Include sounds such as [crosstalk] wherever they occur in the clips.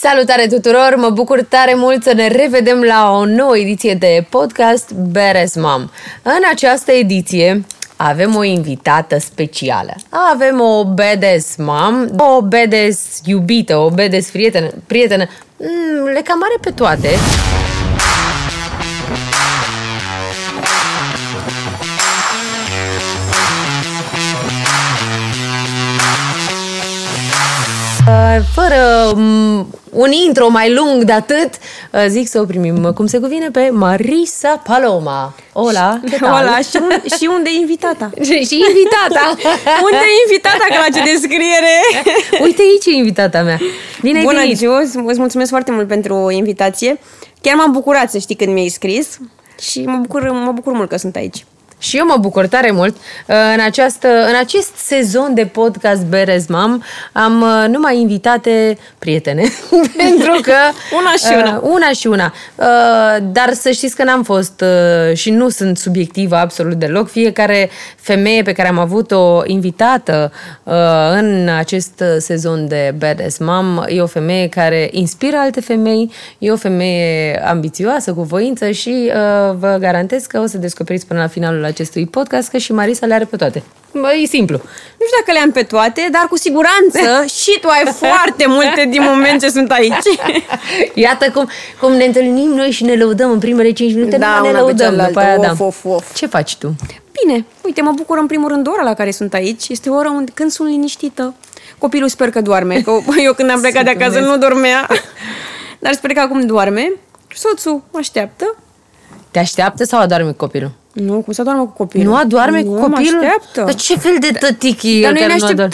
Salutare tuturor! Mă bucur tare mult să ne revedem la o nouă ediție de podcast Beres Mam. În această ediție avem o invitată specială. Avem o bedes mam, o bedes iubită, o bedes prietenă, prietenă. Mm, le cam are pe toate. Uh, fără um, un intro mai lung de atât, uh, zic să o primim cum se cuvine pe Marisa Paloma. Hola, [laughs] Hola, și, un, și unde e invitata? [laughs] și invitata! [laughs] unde e invitata, că la ce descriere! Uite aici e invitata mea. Bine Bună, ai Giu, îți mulțumesc foarte mult pentru invitație. Chiar m-am bucurat să știi când mi-ai scris și mă bucur, mă bucur mult că sunt aici. Și eu mă bucur tare mult. Uh, în, această, în acest sezon de podcast Berez Mam am uh, numai invitate prietene. [laughs] pentru că... [laughs] una și una. Uh, una și una. Dar să știți că n-am fost și nu sunt subiectivă absolut deloc. Fiecare femeie pe care am avut-o invitată în acest sezon de Badass Mam e o femeie care inspiră alte femei, e o femeie ambițioasă, cu voință și vă garantez că o să descoperiți până la finalul acestui podcast, că și Marisa le are pe toate. Bă, e simplu. Nu știu dacă le am pe toate, dar cu siguranță [laughs] și tu ai foarte multe din moment ce sunt aici. [laughs] Iată cum, cum ne întâlnim noi și ne lăudăm în primele 5 minute, da, ne lăudăm după aia, da. Of, of, of. Ce faci tu? Bine, uite, mă bucur în primul rând ora la care sunt aici. Este o oră unde, când sunt liniștită. Copilul sper că doarme, că [laughs] eu când am plecat de acasă nu dormea. Dar sper că acum doarme. Soțul așteaptă. Te așteaptă sau adorme copilul? Nu, cum să doarmă cu copilul? Nu adorme cu copilul? așteaptă. Dar ce fel de tătichi Dar noi ne așteptăm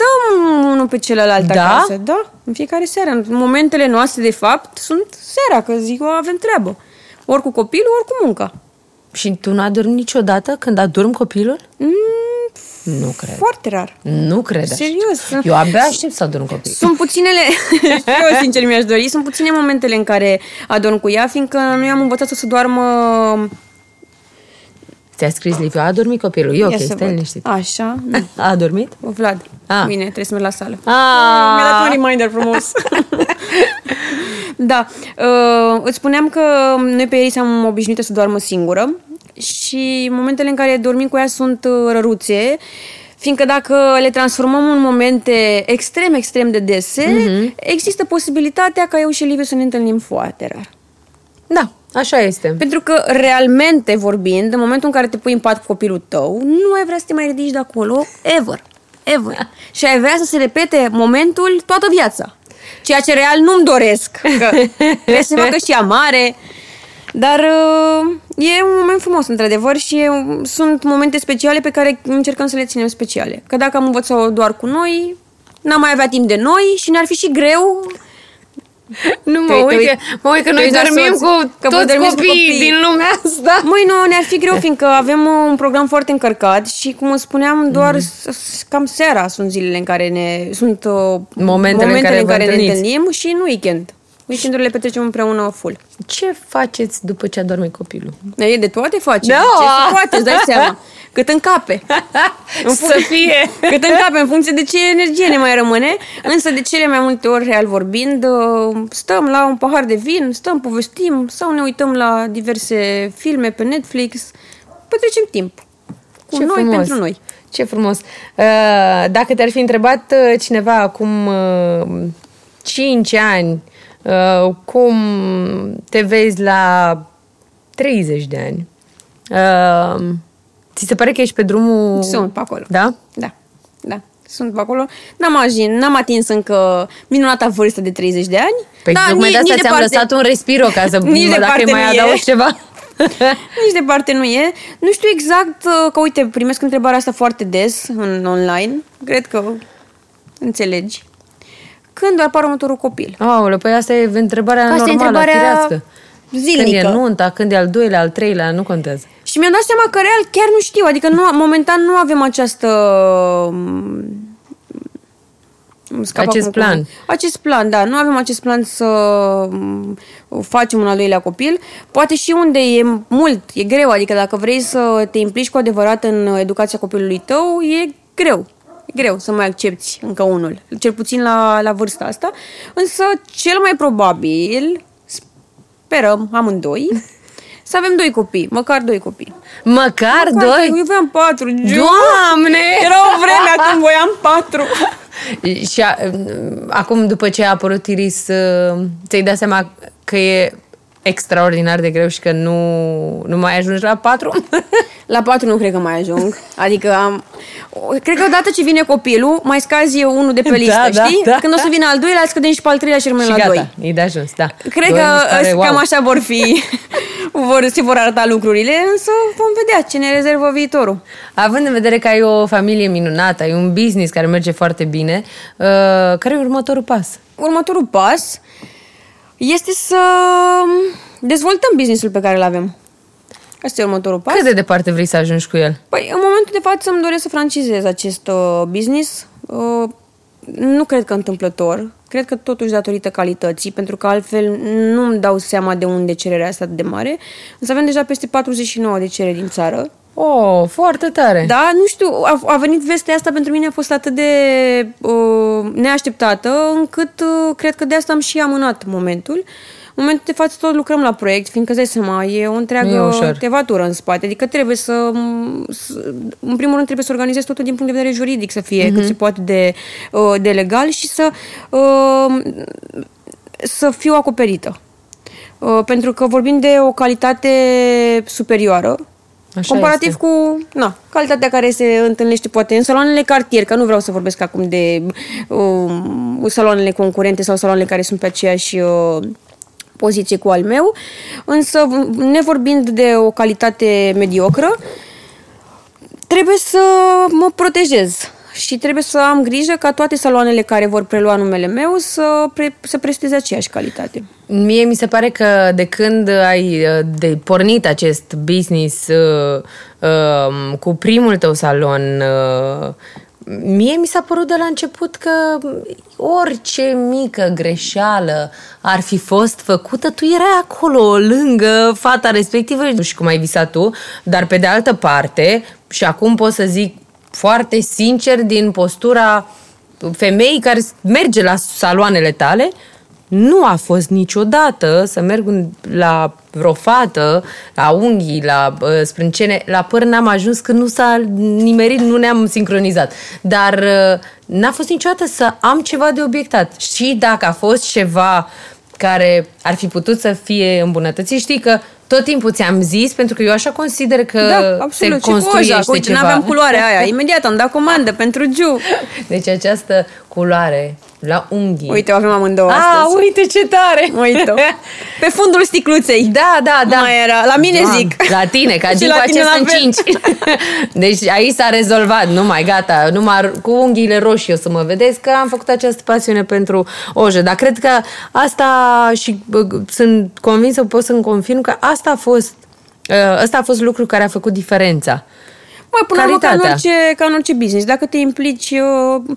unul pe celălalt da? acasă. Da? În fiecare seară. În momentele noastre, de fapt, sunt seara, că zic eu, avem treabă. Ori cu copilul, ori cu munca. Și tu nu adormi niciodată când adormi copilul? Mm, nu cred. Foarte rar. Nu cred Serios. Eu abia aștept să adorm copilul. Sunt puținele, [laughs] eu sincer mi-aș dori, sunt puține momentele în care adorm cu ea, fiindcă noi am învățat să doarmă Ți-a scris Liviu, a dormit copilul. E ok, stai liniștit. Așa. [laughs] A adormit? Vlad. A. Bine, trebuie să merg la sală. A. Mi-a dat un reminder frumos. [laughs] da. Uh, îți spuneam că noi pe Iris am obișnuită să doarmă singură și momentele în care dormim cu ea sunt uh, răruțe, fiindcă dacă le transformăm în momente extrem, extrem de dese, mm-hmm. există posibilitatea ca eu și Liviu să ne întâlnim foarte rar. Da, Așa este. Pentru că, realmente vorbind, în momentul în care te pui în pat cu copilul tău, nu ai vrea să te mai ridici de acolo, ever. Ever. Și ai vrea să se repete momentul toată viața. Ceea ce real nu-mi doresc. Că [laughs] trebuie să facă și amare. Dar uh, e un moment frumos, într-adevăr, și e, sunt momente speciale pe care încercăm să le ținem speciale. Că dacă am învățat doar cu noi, n-am mai avea timp de noi și ne-ar fi și greu nu mă uit, că, mă uit că noi dormim cu că toți copiii copii. din lumea asta. [laughs] Măi, nu, ne-ar fi greu, fiindcă avem un program foarte încărcat și, cum spuneam, doar mm-hmm. cam seara sunt zilele în care ne... sunt uh, momentele, momentele în care, în care ne întâlnim și nu weekend. Weekendurile petrecem împreună full. Ce faceți după ce adorme copilul? E de toate facem. Da. Ce se poate, îți dai seama. Cât încape. [laughs] în fun- Să fie. Cât încape, în funcție de ce energie ne mai rămâne. Însă, de cele mai multe ori, real vorbind, uh, stăm la un pahar de vin, stăm, povestim sau ne uităm la diverse filme pe Netflix. Petrecem timp. Cu ce noi, frumos. pentru noi. Ce frumos. Uh, dacă te-ar fi întrebat uh, cineva acum 5 ani cum te vezi la 30 de ani, Ți se pare că ești pe drumul... Sunt pe acolo. Da? Da. Da. Sunt pe acolo. N-am, ajin, n-am atins încă minunata vârstă de 30 de ani. Păi da, tocmai de asta ți-am departe... lăsat un respiro ca să [laughs] nici mă, dacă mai adaugi ceva. [laughs] nici departe nu e. Nu știu exact, uh, că uite, primesc întrebarea asta foarte des în online. Cred că înțelegi. Când apare următorul copil? Aoleu, păi asta e întrebarea asta normală, e întrebarea firească. Zilnică. Când e nunta, când e al doilea, al treilea, nu contează. Și mi-am dat seama că real chiar nu știu, adică nu, momentan nu avem această... Acest plan. Cum, acest plan, da. Nu avem acest plan să facem un al doilea copil. Poate și unde e mult, e greu. Adică dacă vrei să te implici cu adevărat în educația copilului tău, e greu. E greu să mai accepti încă unul, cel puțin la, la vârsta asta. Însă, cel mai probabil, sperăm amândoi, [laughs] să avem doi copii, măcar doi copii. Măcar, Măcar doi? Eu voiam patru. Doamne! Era o vreme când voiam patru. [laughs] Și a, acum, după ce a apărut Iris, uh, ți-ai dat seama că e extraordinar de greu și că nu, nu mai ajungi la patru? [laughs] La patru nu cred că mai ajung. Adică am... Cred că odată ce vine copilul, mai scazi eu unul de pe Da, listă, da, știi? da. Când o să vină al doilea, scădem și pe al treilea și rămânem și la gata, doi. e de ajuns, da. Cred Doi că mi se pare, cam wow. așa vor fi, [laughs] vor, se vor arăta lucrurile, însă vom vedea ce ne rezervă viitorul. Având în vedere că ai o familie minunată, ai un business care merge foarte bine, uh, care e următorul pas? Următorul pas este să dezvoltăm businessul pe care îl avem. Asta e următorul pas. Cât de departe vrei să ajungi cu el? Păi, în momentul de față îmi doresc să francizez acest uh, business. Uh, nu cred că întâmplător. Cred că totuși datorită calității, pentru că altfel nu-mi dau seama de unde cererea asta de mare. Însă avem deja peste 49 de cereri din țară. Oh, foarte tare. Da, nu știu, a, a venit vestea asta pentru mine a fost atât de uh, neașteptată, încât uh, cred că de asta am și amânat momentul. În momentul de față tot lucrăm la proiect, fiindcă îți dai seama, e o Nu e întreagă ușor. tevatură în spate. Adică trebuie să, să, în primul rând trebuie să organizezi totul din punct de vedere juridic, să fie cât se poate de, uh, de legal și să, uh, să fiu acoperită. Uh, pentru că vorbim de o calitate superioară, Așa comparativ este. cu na, calitatea care se întâlnește poate în saloanele cartier, că nu vreau să vorbesc acum de um, saloanele concurente sau saloanele care sunt pe aceeași uh, poziție cu al meu, însă nevorbind de o calitate mediocră, trebuie să mă protejez și trebuie să am grijă ca toate saloanele care vor prelua numele meu să, pre, să presteze aceeași calitate. Mie mi se pare că de când ai uh, de pornit acest business uh, uh, cu primul tău salon, uh, mie mi s-a părut de la început că orice mică greșeală ar fi fost făcută, tu erai acolo, lângă fata respectivă, nu știu cum ai visat tu, dar pe de altă parte, și acum pot să zic foarte sincer din postura femeii care merge la saloanele tale, nu a fost niciodată să merg în- la vreo fată, la unghii, la uh, sprâncene, la păr n-am ajuns că nu s-a nimerit, nu ne-am sincronizat. Dar uh, n-a fost niciodată să am ceva de obiectat. Și dacă a fost ceva care ar fi putut să fie îmbunătățit, știi că tot timpul ți-am zis, pentru că eu așa consider că da, se absolut. Și construiește coja, uite, ceva. n-aveam culoarea aia. Imediat am dat comandă [laughs] pentru Giu. Deci această culoare la unghii. Uite, o avem amândouă A, astăzi. uite ce tare! [laughs] Uite Pe fundul sticluței. Da, da, da. Mai era. La mine Doamne, zic. La tine, [laughs] ca Și din la cu tine acest la sunt fel. cinci. [laughs] Deci aici s-a rezolvat. Nu mai, gata. Numai cu unghiile roșii o să mă vedeți că am făcut această pasiune pentru ojă. Dar cred că asta și bă, sunt convinsă, pot să-mi confirm că asta a fost uh, Ăsta a fost lucru care a făcut diferența. Mă, până la urmă, ca în, Calitatea. orice, ca în orice business, dacă te implici, uh,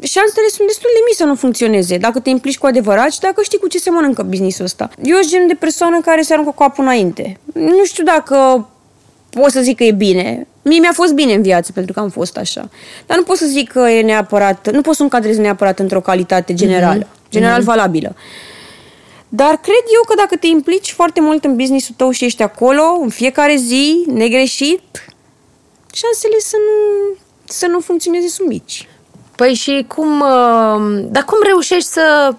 șansele sunt destul de mici să nu funcționeze. Dacă te implici cu adevărat și dacă știi cu ce se mănâncă businessul ăsta. Eu sunt genul de persoană care se aruncă capul înainte. Nu știu dacă pot să zic că e bine. Mie mi-a fost bine în viață pentru că am fost așa. Dar nu pot să zic că e neapărat, nu pot să încadrez neapărat într-o calitate generală, general valabilă. Dar cred eu că dacă te implici foarte mult în businessul tău și ești acolo, în fiecare zi, negreșit, șansele să nu, să nu funcționeze sunt mici. Păi și cum... uh, Dar cum reușești să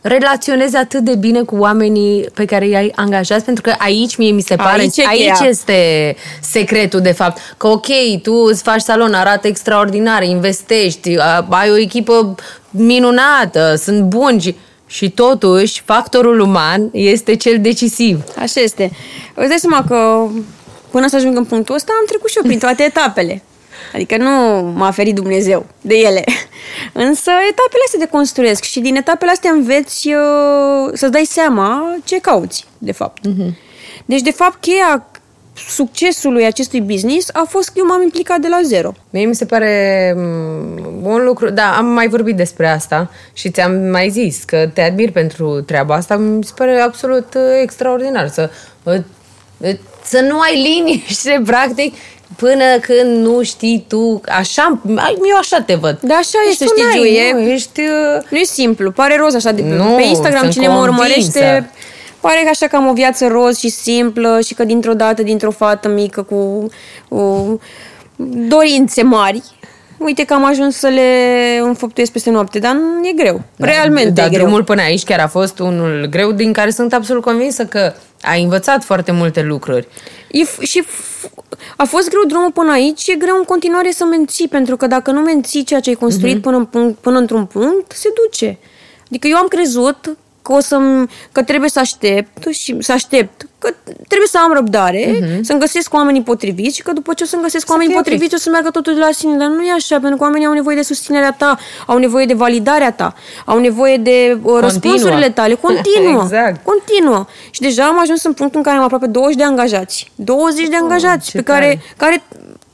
relaționezi atât de bine cu oamenii pe care i-ai angajați? Pentru că aici mie mi se pare... Aici e aici cheia. este secretul, de fapt. Că ok, tu îți faci salon, arată extraordinar, investești, a- ai o echipă minunată, sunt buni și... Și totuși, factorul uman este cel decisiv. Așa este. Îți dai seama că până să ajung în punctul ăsta am trecut și eu prin toate etapele. Adică nu m-a ferit Dumnezeu de ele. [laughs] Însă etapele astea te construiesc și din etapele astea înveți uh, să-ți dai seama ce cauți, de fapt. Deci, de fapt, cheia succesului acestui business a fost că eu m-am implicat de la zero. Mie mi se pare mm, un lucru, da, am mai vorbit despre asta și ți-am mai zis că te admir pentru treaba asta, mi se pare absolut uh, extraordinar să, uh, uh, să nu ai liniște, [laughs] practic, până când nu știi tu, așa, ai- eu așa te văd. Da, așa Nu este, sunai, știi, Giu, e- nu, Ești... uh, Nu e simplu, pare roz așa de pe, Nu, pe Instagram sunt cine mă urmărește convinsă. pare că așa că am o viață roz și simplă și că dintr-o dată, dintr-o fată mică cu uh, dorințe mari, uite că am ajuns să le înfăptuiesc peste noapte, dar e greu. Realmente Dar e greu. Da, drumul până aici chiar a fost unul greu, din care sunt absolut convinsă că ai învățat foarte multe lucruri. E f- și f- a fost greu drumul până aici, e greu în continuare să menții, pentru că dacă nu menții ceea ce ai construit până, în punct, până într-un punct, se duce. Adică eu am crezut că o să că trebuie să aștept și să aștept, că trebuie să am răbdare, să-mi găsesc oamenii potriviți și că după ce o să-mi găsesc oamenii fie ok. potriviți o să meargă totul de la sine, dar nu e așa, pentru că oamenii au nevoie de susținerea ta, au nevoie de validarea ta, au nevoie de uh, răspunsurile tale, continuă. [laughs] Exact. Continuă. Și deja am ajuns în punctul în care am aproape 20 de angajați. 20 de angajați ce pe care, tare. care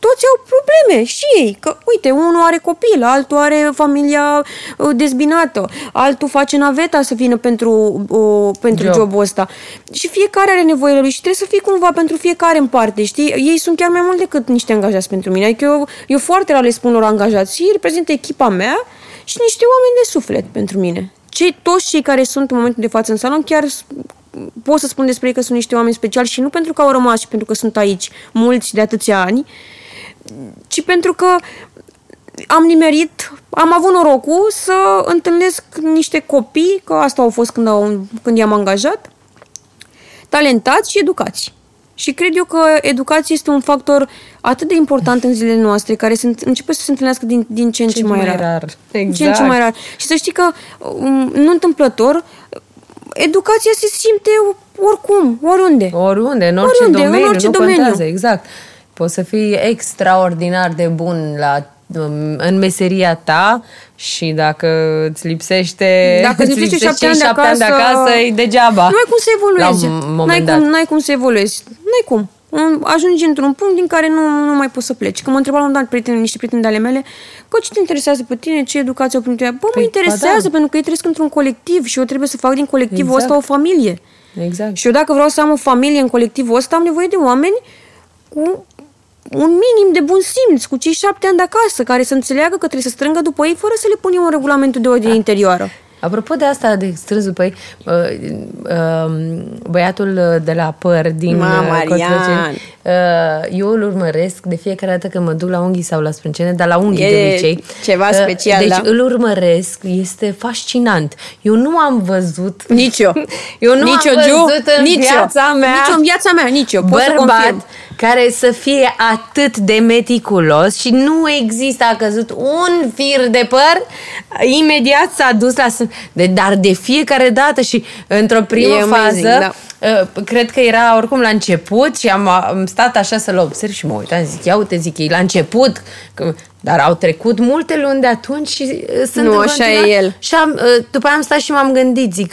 toți au probleme și ei. Că, uite, unul are copil, altul are familia uh, dezbinată, altul face naveta să vină pentru, uh, pentru Job. jobul ăsta. Și fiecare are nevoile lui și trebuie să fii cumva pentru fiecare în parte, știi? Ei sunt chiar mai mult decât niște angajați pentru mine. Adică eu, eu foarte rar le spun lor angajați. Ei reprezintă echipa mea și niște oameni de suflet pentru mine. Cei, toți cei care sunt în momentul de față în salon chiar s- pot să spun despre ei că sunt niște oameni speciali și nu pentru că au rămas și pentru că sunt aici mulți de atâția ani, ci pentru că am nimerit, am avut norocul să întâlnesc niște copii, că asta au fost când, au, când i-am angajat, talentați și educați. Și cred eu că educația este un factor atât de important în zilele noastre, care se, înt- începe să se întâlnească din, din ce în ce, mai, rar. Din ce în ce Exact. mai rar. Și să știi că, um, nu întâmplător, educația se simte oricum, oriunde. Oriunde, în orice Oriunde, în domeniu, orice nu domeniu. contează, exact. Poți să fii extraordinar de bun la, um, în meseria ta și dacă îți lipsește, Dacă îți lipsește șapte ani de șapte ani de acasă, acasă, e degeaba. Nu ai cum să evoluezi. La un N-ai moment dat. cum, n-ai cum să evoluezi. N-ai cum. Um, Ajungi într-un punct din care nu, nu mai poți să pleci. Că mă întrebau la un dat prieteni, niște prieteni de ale mele, că ce te interesează pe tine, ce educație au primit Bă, mă Păi, interesează ba da. pentru că ei trăiesc într-un colectiv și eu trebuie să fac din colectivul Exact. ăsta o familie. Exact. Și eu dacă vreau să am o familie în colectivul ăsta, am nevoie de oameni cu un minim de bun simț, cu cei șapte ani de acasă, care să înțeleagă că trebuie să strângă după ei fără să le pun eu în regulamentul de ordine interioară. Apropo de asta de strâns după ei, uh, uh, băiatul de la păr din Ma, uh, Marian. Cotroceni, uh, eu îl urmăresc de fiecare dată când mă duc la unghii sau la sprâncene, dar la unghii E de obicei. ceva Uh, special, Deci da. îl urmăresc, este fascinant. Eu nu am văzut... [laughs] Nici eu. Eu nu nici am eu, Giu, văzut în nici eu. viața mea Nici eu, în viața mea, nici eu. Pot să bărbat confirm. Care să fie atât de meticulos și nu există, a căzut un fir de păr, imediat s-a dus la... sân- De, dar de fiecare dată și într-o primă E amazing, fază, da. uh, cred că era oricum la început și am, am stat așa să-l observ și mă uitam, zic, ia uite, zic, e la început, că, dar au trecut multe luni de atunci și uh, sunt Nu, în așa e continuare. el. Și am, uh, după aia am stat și m-am gândit, zic,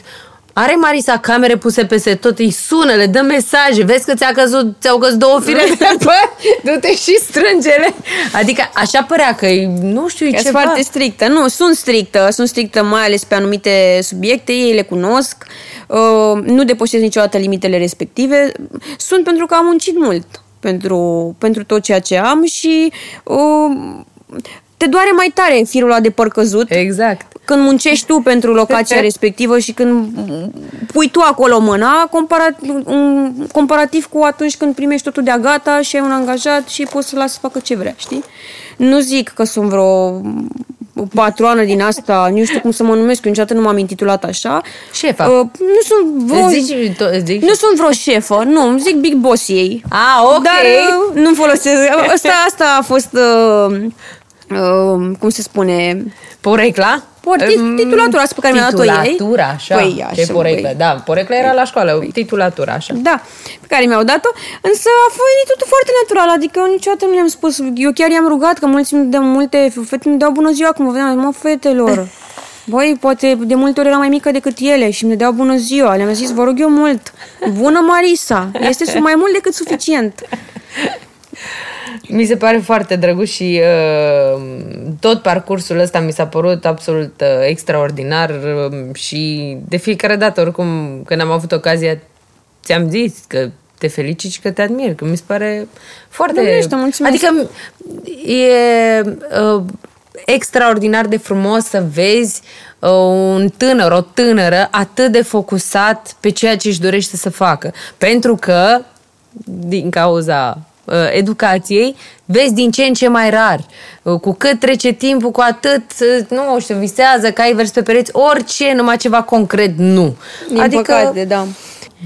are Marisa camere puse peste tot, îi sună, le dă mesaje, vezi că ți-a căzut, ți-au căzut două fire de [laughs] păr, du-te și strângele. Adică așa părea că e, nu știu, e Că ceva. foarte strictă. Nu, sunt strictă. Sunt strictă mai ales pe anumite subiecte. Ei le cunosc. Uh, nu depășesc niciodată limitele respective. Sunt pentru că am muncit mult pentru, pentru tot ceea ce am și uh, te doare mai tare firul ăla de păr căzut Exact. Când muncești tu pentru locația [laughs] respectivă și când pui tu acolo mâna, comparat, un, comparativ cu atunci când primești totul de gata și ai un angajat și poți să lasă să facă ce vrea, știi? Nu zic că sunt vreo patroană din asta, nu știu cum să mă numesc, eu niciodată nu m-am intitulat așa. Șefa. Uh, nu sunt vreo... Îți zici, to- îți zici Nu sunt vreo șefă, nu, îmi zic big boss ei. A, ok. Dar uh, nu folosesc. Asta, asta a fost, uh, uh, cum se spune, Porecla? Por- tit- Mm, titulatura asta pe care mi-a dat-o ei. Titulatura, așa. Păi, așa, Ce poreclă, păi. da. Porecla era la școală, titulatura, așa. Da, pe care mi-au dat-o, însă a fost totul foarte natural, adică eu niciodată nu le-am spus, eu chiar i-am rugat, că mulți îmi dau multe fete îmi dau bună ziua când mă vedeam, mă, fetelor, [laughs] Băi, poate de multe ori era mai mică decât ele și mi dau bună ziua. Le-am zis, vă rog eu mult, bună Marisa, este su- mai mult decât suficient. [laughs] Mi se pare foarte drăguț și uh, tot parcursul ăsta mi s-a părut absolut uh, extraordinar uh, și de fiecare dată, oricum, când am avut ocazia, ți-am zis că te felicit și că te admir, că mi se pare foarte... Dumnezește, mulțumesc. Adică e uh, extraordinar de frumos să vezi uh, un tânăr, o tânără atât de focusat pe ceea ce își dorește să facă. Pentru că, din cauza uh, educației, vezi din ce în ce mai rar. Uh, Cu cât trece timpul, cu atât, uh, nu știu, visează că ai vers pe pereți, orice, numai ceva concret, nu. Din adică, păcate, da.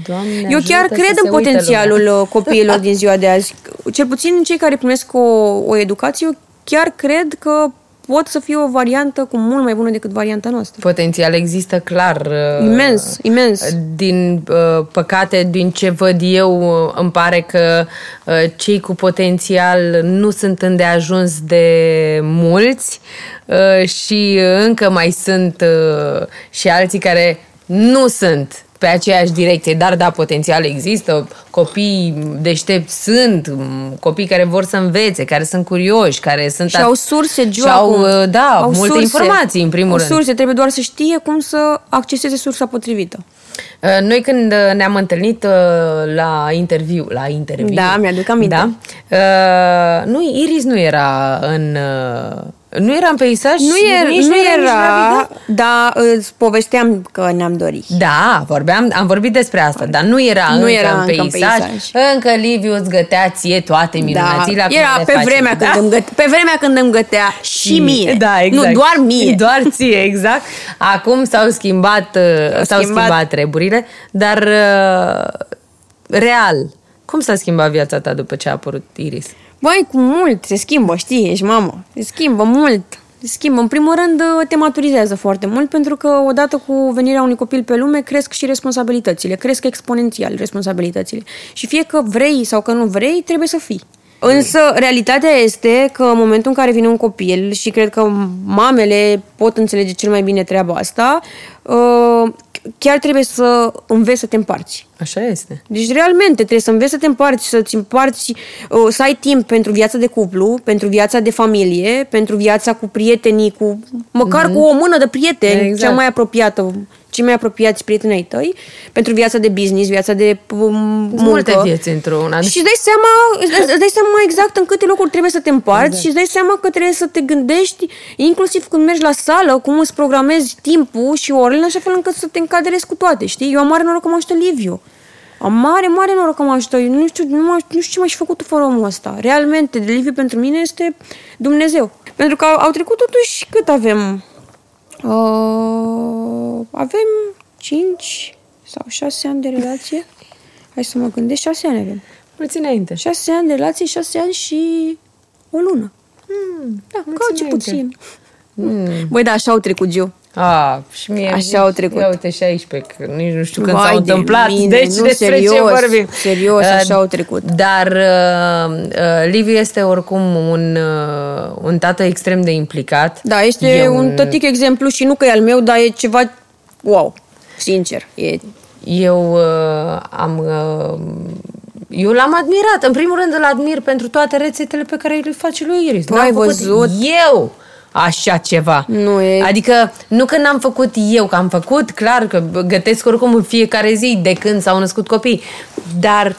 Doamne Eu chiar ajută să cred se în uite potențialul lumea. uh, [laughs] copiilor din ziua de azi. Cel puțin cei care primesc o, o educație, eu chiar cred că pot să fie o variantă cu mult mai bună decât varianta noastră. Potențial există clar. uh, Imens, imens. Din uh, păcate, din ce văd eu, uh, îmi pare că uh, cei cu potențial nu sunt îndeajuns de mulți uh, și încă mai sunt uh, și alții care nu sunt pe aceeași direcție, dar da, potențial există, copii deștepți sunt, m, copii care vor să învețe, care sunt curioși, care sunt... Și au surse, și au, acum. uh, da, au multe surse. informații, în primul au rând. surse, trebuie doar să știe cum să acceseze sursa potrivită. Uh, Noi când uh, ne-am întâlnit uh, la interviu, la interviu. Da, mi-aduc aminte. Da. Uh, Nu, Iris nu era în uh, nu era în peisaj. Nu, e, nici nu nici era, gravidă? dar îți povesteam că ne-am dorit. Da, vorbeam, am vorbit despre asta, dar nu era Nu încă, era în, încă în peisaj. peisaj. Încă Liviu îți gătea ție toate minunățile. acum Da. era le pe face. vremea, da? când îmi găte, pe vremea când îmi gătea și mie. Da, exact. Nu, doar mie. [laughs] Doar ție, exact. Acum s-au schimbat, uh, s-au schimbat, schimbat. schimbat treburile, dar uh, real, cum s-a schimbat viața ta după ce a apărut Iris? Băi, cu mult, se schimbă, știi, ești mamă. Se schimbă mult. Se schimbă. În primul rând, te maturizează foarte mult, pentru că odată cu venirea unui copil pe lume, cresc și responsabilitățile. Cresc exponențial responsabilitățile. Și fie că vrei sau că nu vrei, trebuie să fii. Însă, realitatea este că în momentul în care vine un copil, și cred că mamele pot înțelege cel mai bine treaba asta, uh, chiar trebuie să înveți să te împarți. Așa este. Deci, realmente, trebuie să înveți să te împarți, să-ți împarți, uh, să ai timp pentru viața de cuplu, pentru viața de familie, pentru viața cu prietenii, cu măcar cu o mână de prieteni, Exact. cea mai apropiată, cei mai apropiați prieteni ai tăi, pentru viața de business, viața de um, muncă. Multe vieți într-una. Și îți dai seama, îți îți dai seama exact în câte locuri trebuie să te împarți exact. și îți dai seama că trebuie să te gândești, inclusiv când mergi la sală, cum îți programezi timpul și orele, în așa fel încât să te încadrezi cu toate, știi? Eu am mare noroc că mă ajută Liviu. Am mare, mare noroc că mă ajută. Eu nu știu, nu, mă, nu știu ce m-aș fi făcut tu fără omul ăsta. Realmente, Liviu pentru mine este Dumnezeu. Pentru că au, au trecut totuși cât avem? Uh, avem 5 sau 6 ani de relație. Hai să mă gândesc, 6 ani avem. Mulți înainte. 6 ani de relație, 6 ani și o lună. Hmm, da, mulți ca ce înainte. puțin. Mm. Băi, da, așa au trecut, Gio. A, și mie... Așa au trecut. Ia uite și 16, că nici nu știu când Vai s-au de întâmplat. mine, deci nu, despre serios, ce vorbim? serios, Uh, așa au trecut. Dar uh, uh, Liviu este oricum un, uh, un tată extrem de implicat. Da, este E un tătic exemplu și nu că e al meu, dar e ceva wow, sincer. E Eu uh, am... Uh, eu l-am admirat. În primul rând îl admir pentru toate rețetele pe care le face lui Iris. Tu N-am ai făcut văzut? Eu așa ceva. Nu e- Adică nu că n-am făcut eu, că am făcut, clar că gătesc oricum în fiecare zi de când s-au născut copii, dar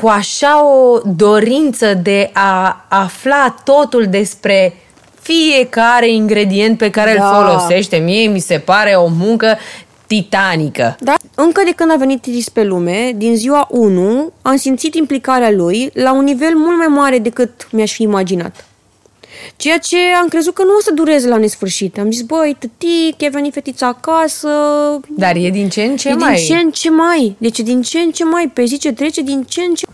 cu așa o dorință de a afla totul despre fiecare ingredient pe care Da. îl folosește. Mie mi se pare o muncă titanică. Da? Încă de când a venit Iris pe lume, din ziua 1, am simțit implicarea lui la un nivel mult mai mare decât mi-aș fi imaginat. Ceea ce am crezut că nu o să dureze la nesfârșit. Am zis, băi, tătic, e venit fetița acasă. Dar e din ce în ce e mai... din ce în ce mai. Deci e din ce în ce mai. Pe zi ce trece, din ce în ce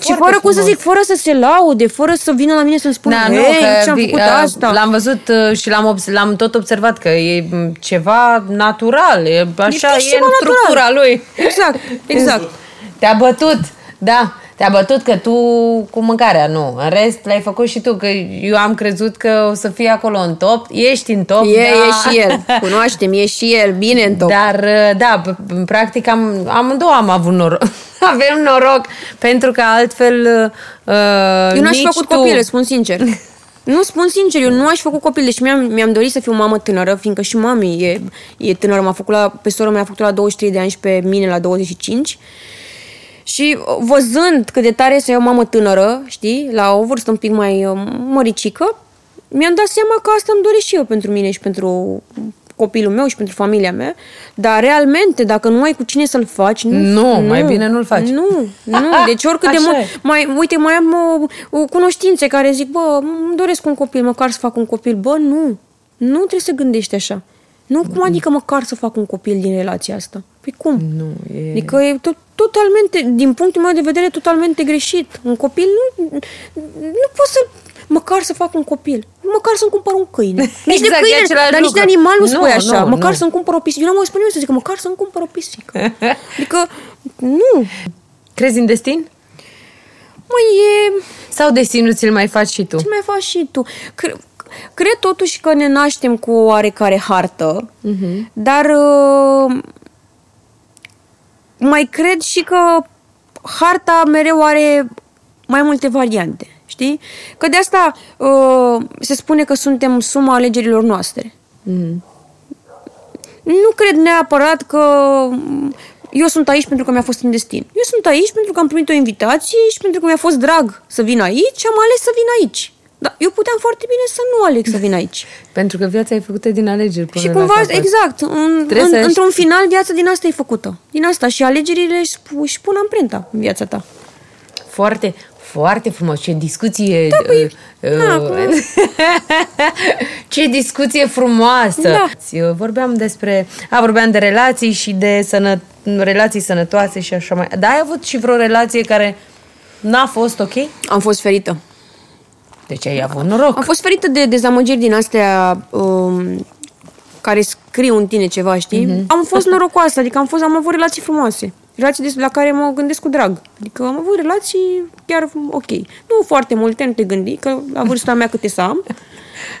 și Foarte fără, cum să frumos. zic, fără să se laude, fără să vină la mine să-mi spună, Da, nu, hei, că ce-am vi- făcut uh, asta. L-am văzut uh, și l-am, obs- l-am tot observat că e m, ceva natural, e așa, fix e, ceva în natural. structura lui. Exact, [laughs] exact. Te-a bătut, da, te-a bătut că tu cu mâncarea, nu. În rest, l-ai făcut și tu, că eu am crezut că o să fii acolo în top. Ești în top, E, da. e și el. Cunoaștem, e și el. Bine în top. Dar, uh, da, p- p- în practic am, amândouă am avut noroc. [laughs] Avem noroc, pentru că altfel uh, Eu n-aș fi nici făcut tu... copil, îți spun sincer. [laughs] Nu spun sincer, eu nu aș fi făcut copil, deci mi-am, mi-am dorit să fiu mamă tânără, fiindcă și mami e, e tânără, m-a făcut la, pe sora mea a făcut la 23 de ani și pe mine la 25. Și uh, văzând cât de tare să iau mamă tânără, știi, la o vârstă un pic mai uh, măricică, mi-am dat seama că asta îmi doresc și eu pentru mine și pentru copilul meu și pentru familia mea, dar realmente, dacă nu ai cu cine să-l faci, nu, Nu, mai bine nu-l faci. Nu, [laughs] nu, deci oricât de Așa mult, e. mai, uite, mai am o, o cunoștințe care zic, bă, îmi doresc un copil, măcar să fac un copil, bă, nu, nu trebuie să gândești așa. Nu, cum adică măcar să fac un copil din relația asta? Păi cum? Nu, e... Adică e tot, totalmente, din punctul meu de vedere, totalmente greșit. Un copil nu, nu pot să măcar să fac un copil. Măcar să-mi cumpăr un câine. [laughs] Nici Exact, de e câine, același dar nici de lucru. animal nu Nu, spui așa. nu, măcar nu. să-mi cumpăr o pisică. Eu nu mă spune nimeni să zică, măcar să-mi cumpăr o pisică. [laughs] Adică, nu. Crezi în destin? Măi, e... Sau destinul ți-l mai faci și tu? Ce mai faci și tu? Cre- cred totuși că ne naștem cu o oarecare hartă, Mhm. dar uh, mai cred și că harta mereu are mai multe variante, știi? Că de asta uh, se spune că suntem suma alegerilor noastre. Mhm. Nu cred neapărat că eu sunt aici pentru că mi-a fost în destin. Eu sunt aici pentru că am primit o invitație și pentru că mi-a fost drag să vin aici și am ales să vin aici. Dar eu puteam foarte bine să nu aleg să vin aici. [laughs] Pentru că viața e făcută din alegeri până și la cumva, capăt. exact, în, Trebuie în, să- într-un final, viața din asta e făcută. Din asta. Și alegerile își, își pun amprenta în viața ta. Foarte, foarte frumos. Ce discuție... Da, păi, uh, na, uh, acum- [laughs] Ce discuție frumoasă! Da. Eu Vorbeam despre... A, vorbeam de relații și de sănă, relații sănătoase și așa mai... Dar ai avut și vreo relație care n-a fost ok? Am fost ferită. Deci ai avut noroc. Am fost ferită de dezamăgiri din astea um, care scriu în tine ceva, știi? Mhm. Mm-hmm. Am fost norocoasă, adică am, fost, am avut relații frumoase. Relații des- la care mă gândesc cu drag. Adică am avut relații chiar ok. Nu foarte multe, nu te gândi, că la vârsta mea câte să am.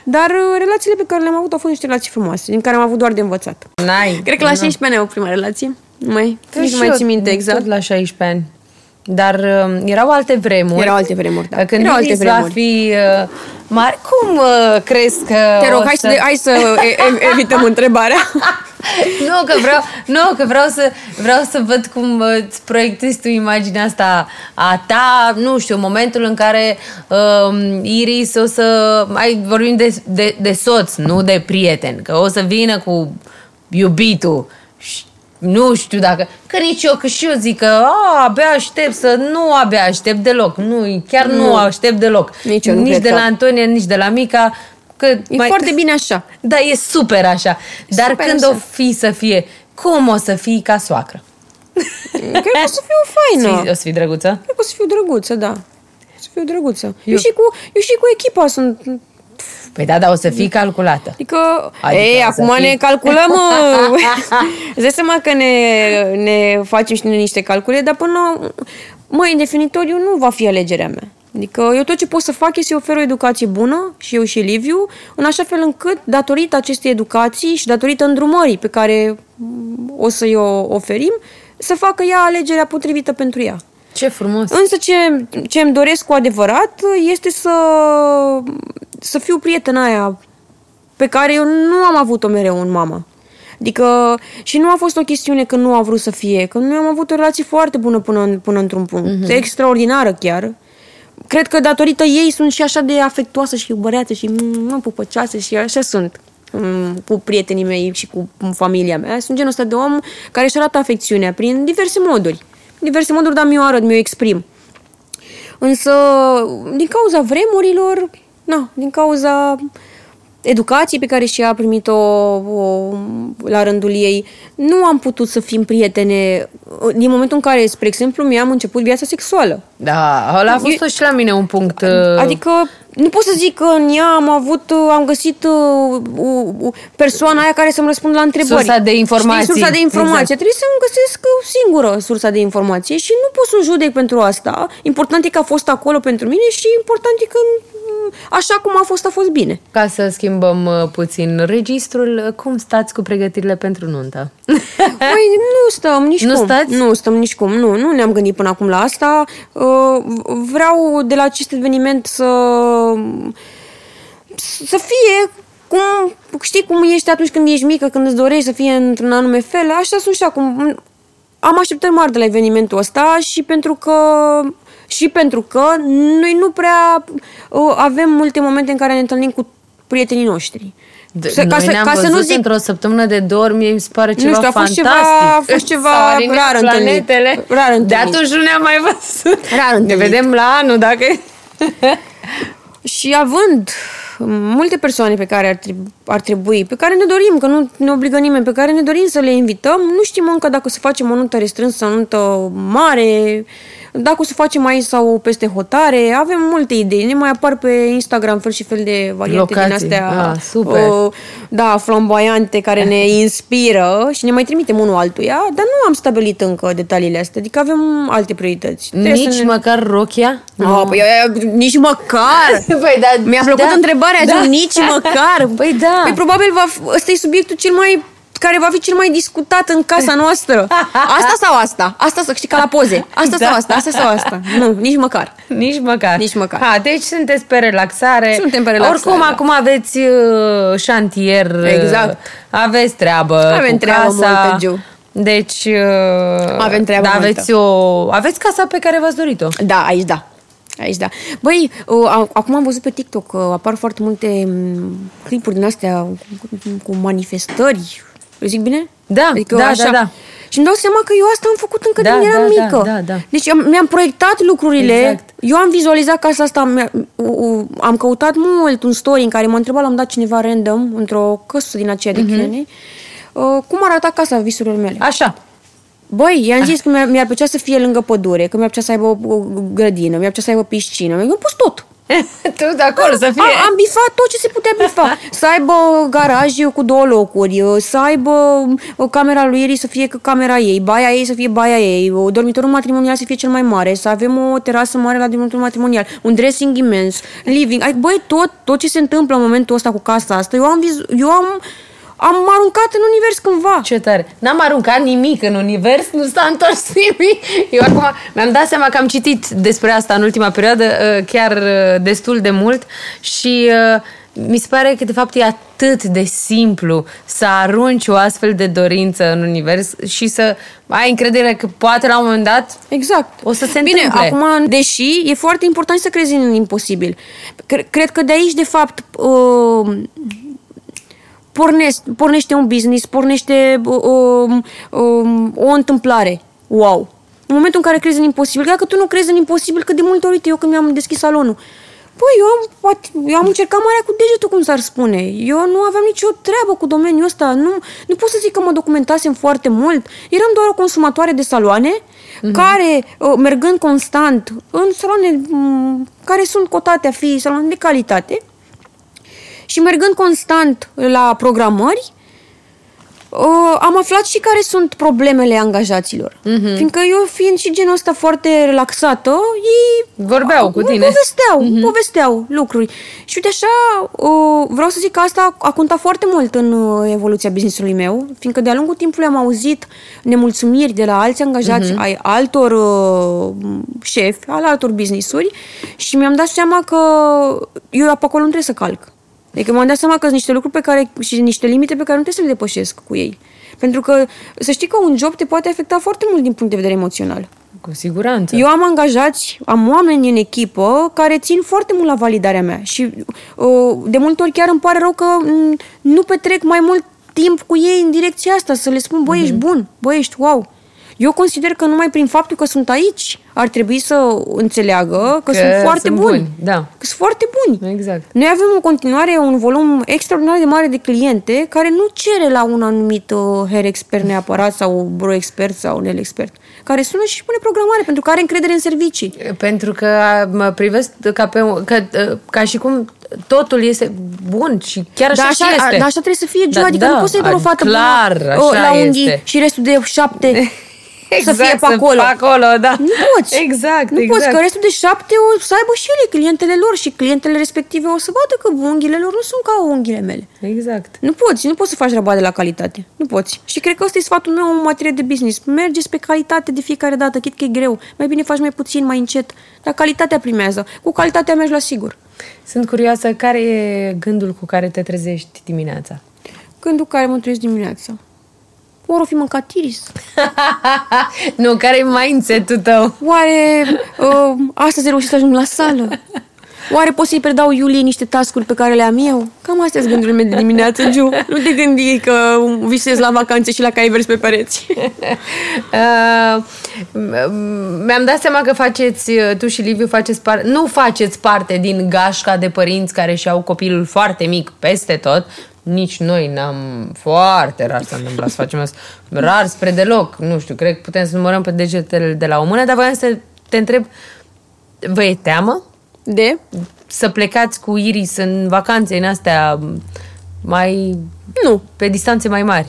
Dar uh, relațiile pe care le-am avut au fost niște relații frumoase, din care am avut doar de învățat. N-ai. Cred că la 16 ani am avut prima relație. Nu mai, nici nu mai Și țin eu, minte exact. Tot la 16 ani. Dar uh, erau alte vremuri. Erau alte vremuri, da. Când Erau alte Iris va vremuri. fi uh, mare, cum uh, crezi că Te rog, o hai să, hai să e- e- [laughs] evităm întrebarea. [laughs] nu, că vreau, nu, că vreau să, vreau să văd cum uh, îți proiectezi tu imaginea asta a ta, nu știu, momentul în care um, Iris o să, mai vorbim de, de, de soț, nu de prieten, că o să vină cu iubitul și nu știu dacă, că nici eu, că și eu zic că a, abia aștept să, nu abia aștept deloc, nu, chiar nu, Nu. aștept deloc. Nici eu nu nici cred de că- la Antonia, nici de la Mica, că E foarte bine așa. da, e super așa. Dar super când așa. o fi să fie, cum o să fii ca soacră? [laughs] Cred că o să fiu faină. O să fii drăguță? Cred că o să fiu drăguță, da. O să fiu drăguță. Eu, eu, și, cu, eu și cu echipa sunt... Păi da, dar o să fii calculată. Adică, Adică adică ei, o să acum fii- ne calculăm... uh, [laughs] Îți dai seama că ne, ne facem și noi niște calcule, dar până... Măi, în definitoriu nu va fi alegerea mea. Adică eu tot ce pot să fac este să ofer o educație bună, și eu și Liviu, în așa fel încât, datorită acestei educații și datorită îndrumării pe care mm, o să-i o oferim, să facă ea alegerea potrivită pentru ea. Ce frumos. Însă ce, ce îmi doresc cu adevărat este să, să fiu prietena aia pe care eu nu am avut-o mereu în mama. Adică, și nu a fost o chestiune că nu a vrut să fie, că noi am avut o relație foarte bună până, în- până într-un punct, Mhm. mm-hmm. extraordinară chiar. Cred că datorită ei sunt și așa de afectuoasă și iubăreață și mm, pupăcioasă și așa sunt mm, cu prietenii mei și cu familia mea. Sunt genul ăsta de om care își arată afecțiunea prin diverse moduri. Diverse moduri, dar mi-o arăt, mi-o exprim. Însă, din cauza vremurilor, na, din cauza educației pe care și-a primit-o o, la rândul ei, nu am putut să fim prietene din momentul în care, spre exemplu, mi-am început viața sexuală. Da, ăla a fost Eu- și la mine un punct. uh, Adică nu pot să zic că în ea am avut, am găsit uh, uh, uh, persoana aia care să-mi răspundă la întrebări. Sursa de informații. Știi, sursa de informație. Exact. Trebuie să-mi găsesc uh, singură sursa de informație și nu pot să judec pentru asta. Important e că a fost acolo pentru mine și important e că mm, așa cum a fost, a fost bine. Ca să schimbăm uh, puțin registrul, uh, cum stați cu pregătirile pentru nuntă? [laughs] Păi nu stăm nici Nu cum. stați? Nu stăm nici cum. Nu, nu ne-am gândit până acum la asta. Uh, Vreau de la acest eveniment să să fie cum, știi cum ești atunci când ești mică, când îți dorești să fie într-un anume fel, așa sunt și acum. am așteptări mari de la evenimentul ăsta și pentru că și pentru că noi nu prea uh, avem multe momente în care ne întâlnim cu prietenii noștri. De, Să, noi ca să, ne-am ca să nu zic într-o săptămână de două mie mi se pare ceva nu știu, a fost fantastic. ceva, a fost ceva rar întâlnit. planetele. Rar întâlnit. De atunci nu ne-am mai văzut. Rar Ne întâlnit. vedem la anul, dacă... [laughs] Și având multe persoane pe care ar trebui, ar trebui, pe care ne dorim, că nu ne obligă nimeni, pe care ne dorim să le invităm, nu știm încă dacă o să facem o nuntă restrânsă, o nuntă mare, dacă o să facem aici sau peste hotare. Avem multe idei. Ne mai apar pe Instagram fel și fel de variante din Locații. astea. Ah, super. uh, da, flamboiante care ne [laughs] inspiră și ne mai trimitem unul altuia, dar nu am stabilit încă detaliile astea, adică avem alte priorități. Trebuie Nici să ne... măcar rochia? Oh, păi, nici măcar! [laughs] Păi, da, Mi-a plăcut da, întrebarea, da. da. nici măcar. [laughs] Păi da. Păi probabil va fi, ăsta e subiectul cel mai care va fi cel mai discutat în casa noastră. Asta sau asta? Asta să știi ca la poze. Asta Da. sau asta? Asta sau asta? Nu, nici măcar. Nici măcar. Nici măcar. Ha, deci sunteți pe relaxare. Suntem pe relaxare, Oricum, da. acum aveți uh, șantier. uh, Exact. Aveți treabă Avem cu treabă casa. multă, Giu. Deci, uh, Avem treabă da, multă. aveți, o, aveți casa pe care v-ați dorit-o. Da, aici da. Aici da. Băi, uh, a- acum am văzut pe TikTok că apar foarte multe m, clipuri din astea cu, cu manifestări. Le zic bine? Da, da, da, da. Și îmi dau seama că eu asta am făcut încă Da, de când eram da, da, mică. da, da. Deci am, mi-am proiectat lucrurile. Exact. Eu am vizualizat casa asta. mi-a- u- u- Am căutat mult un story în care m-a întrebat, l-am dat cineva random, într-o căsuță din aceea Mhm. de Q&A, uh, cum arata casa visurilor mele. Așa. Băi, i-am zis că mi-ar, mi-ar plăcea să fie lângă pădure, că mi-ar plăcea să aibă o, o grădină, mi-ar plăcea să aibă piscină. Eu am pus tot. [laughs] tu de acolo să fie. A, am bifat tot ce se putea bifa. [laughs] Să aibă garaj cu două locuri, să aibă o camera lui Iri să fie ca camera ei, baia ei să fie baia ei, o dormitorul matrimonial să fie cel mai mare, să avem o terasă mare la dormitorul matrimonial, un dressing imens, living. Ai, băi, tot, tot ce se întâmplă în momentul ăsta cu casa asta, eu am, vizu- eu am, am aruncat în univers cândva. Ce tare. N-am aruncat nimic în univers, nu s-a întors [laughs] nimic. Eu acum mi-am dat seama că am citit despre asta în ultima perioadă, uh, chiar uh, destul de mult și uh, mi se pare că de fapt e atât de simplu să arunci o astfel de dorință în univers și să ai încredere că poate la un moment dat Exact. O să se Bine, întâmple. acum, deși e foarte important să crezi în imposibil. Cre- Cred că de aici, de fapt, uh, pornește, pornește un business, pornește uh, um, um, o întâmplare. Wow! În momentul în care crezi în imposibil, dacă tu nu crezi în imposibil, că de multe ori, uite, eu când mi-am deschis salonul, Păi, eu am, poate, eu am încercat marea cu degetul, cum s-ar spune. Eu nu aveam nicio treabă cu domeniul ăsta. Nu, nu pot să zic că mă documentasem foarte mult. Eram doar o consumatoare de saloane Mhm. care, uh, mergând constant în saloane m, care sunt cotate a fi saloane de calitate și mergând constant la programări, uh, am aflat și care sunt problemele angajaților. Mhm. Fiindcă eu, fiind și genul ăsta foarte relaxată, ei Vorbeau cu îmi tine. Povesteau, mm-hmm. povesteau lucruri. Și uite așa, uh, vreau să zic că asta a contat foarte mult în uh, evoluția businessului meu, fiindcă de-a lungul timpului am auzit nemulțumiri de la alți angajați, mm-hmm. ai altor uh, șefi, al altor businessuri și mi-am dat seama că eu pe acolo nu trebuie să calc. Adică m-am dat seama că sunt niște lucruri pe care și niște limite pe care nu trebuie să le depășesc cu ei. Pentru că să știi că un job te poate afecta foarte mult din punct de vedere emoțional. Cu siguranță. Eu am angajați, am oameni în echipă care țin foarte mult la validarea mea și uh, de multe ori chiar îmi pare rău că mm, nu petrec mai mult timp cu ei în direcția asta, să le spun, băi, ești bun, băi, ești wow. Eu consider că numai prin faptul că sunt aici ar trebui să înțeleagă că, Că sunt foarte sunt buni. buni, da. Că sunt foarte buni. Exact. Noi avem în continuare un volum extraordinar de mare de cliente care nu cere la un anumit uh, hair expert neapărat sau bro expert sau nail expert, care sună și își pune programare pentru că are încredere în servicii. Pentru că mă privesc ca, pe, un- că, ca și cum totul este bun și chiar așa, Dar așa, și este. dar așa trebuie să fie, Gio, Da, adică da, nu poți să ai doar o fată clar, bună așa o, la unghii este. și restul de șapte [laughs] Exact, să fie pe acolo. Pe acolo da. Nu poți. Exact, Nu exact. poți, că restul de șapte o să aibă și ele clientele lor și clientele respective o să vadă că unghiile lor nu sunt ca unghiile mele. Exact. Nu poți, nu poți să faci rabat de la calitate. Nu poți. Și cred că ăsta e sfatul meu în materie de business. Mergeți pe calitate de fiecare dată, chit că e greu. Mai bine faci mai puțin, mai încet. Dar calitatea primează. Cu calitatea mergi la sigur. Sunt curioasă, care e gândul cu care te trezești dimineața? Gândul care mă trezesc dimineața. Oare o fi mâncat Iris? [laughs] nu, care e mindset-ul tău? Oare uh, astăzi reușit să ajung la sală? Oare pot să-i predau Iulie niște tascuri pe care le am eu? Cam astea sunt gândurile mele de dimineață, Giu. Nu te gândi că visezi la vacanțe și la cai verzi pe pereți. [laughs] uh, mi-am dat seama că faceți, tu și Liviu faceți parte, nu faceți parte din gașca de părinți care și-au copilul foarte mic peste tot, nici noi n-am foarte rar să întâmplă să facem asta. Rar spre deloc, nu știu, cred că putem să numărăm pe degetele de la o mână, dar voiam să te întreb, vă e teamă? De? Să plecați cu Iris în vacanțe în astea mai... Nu. Pe distanțe mai mari?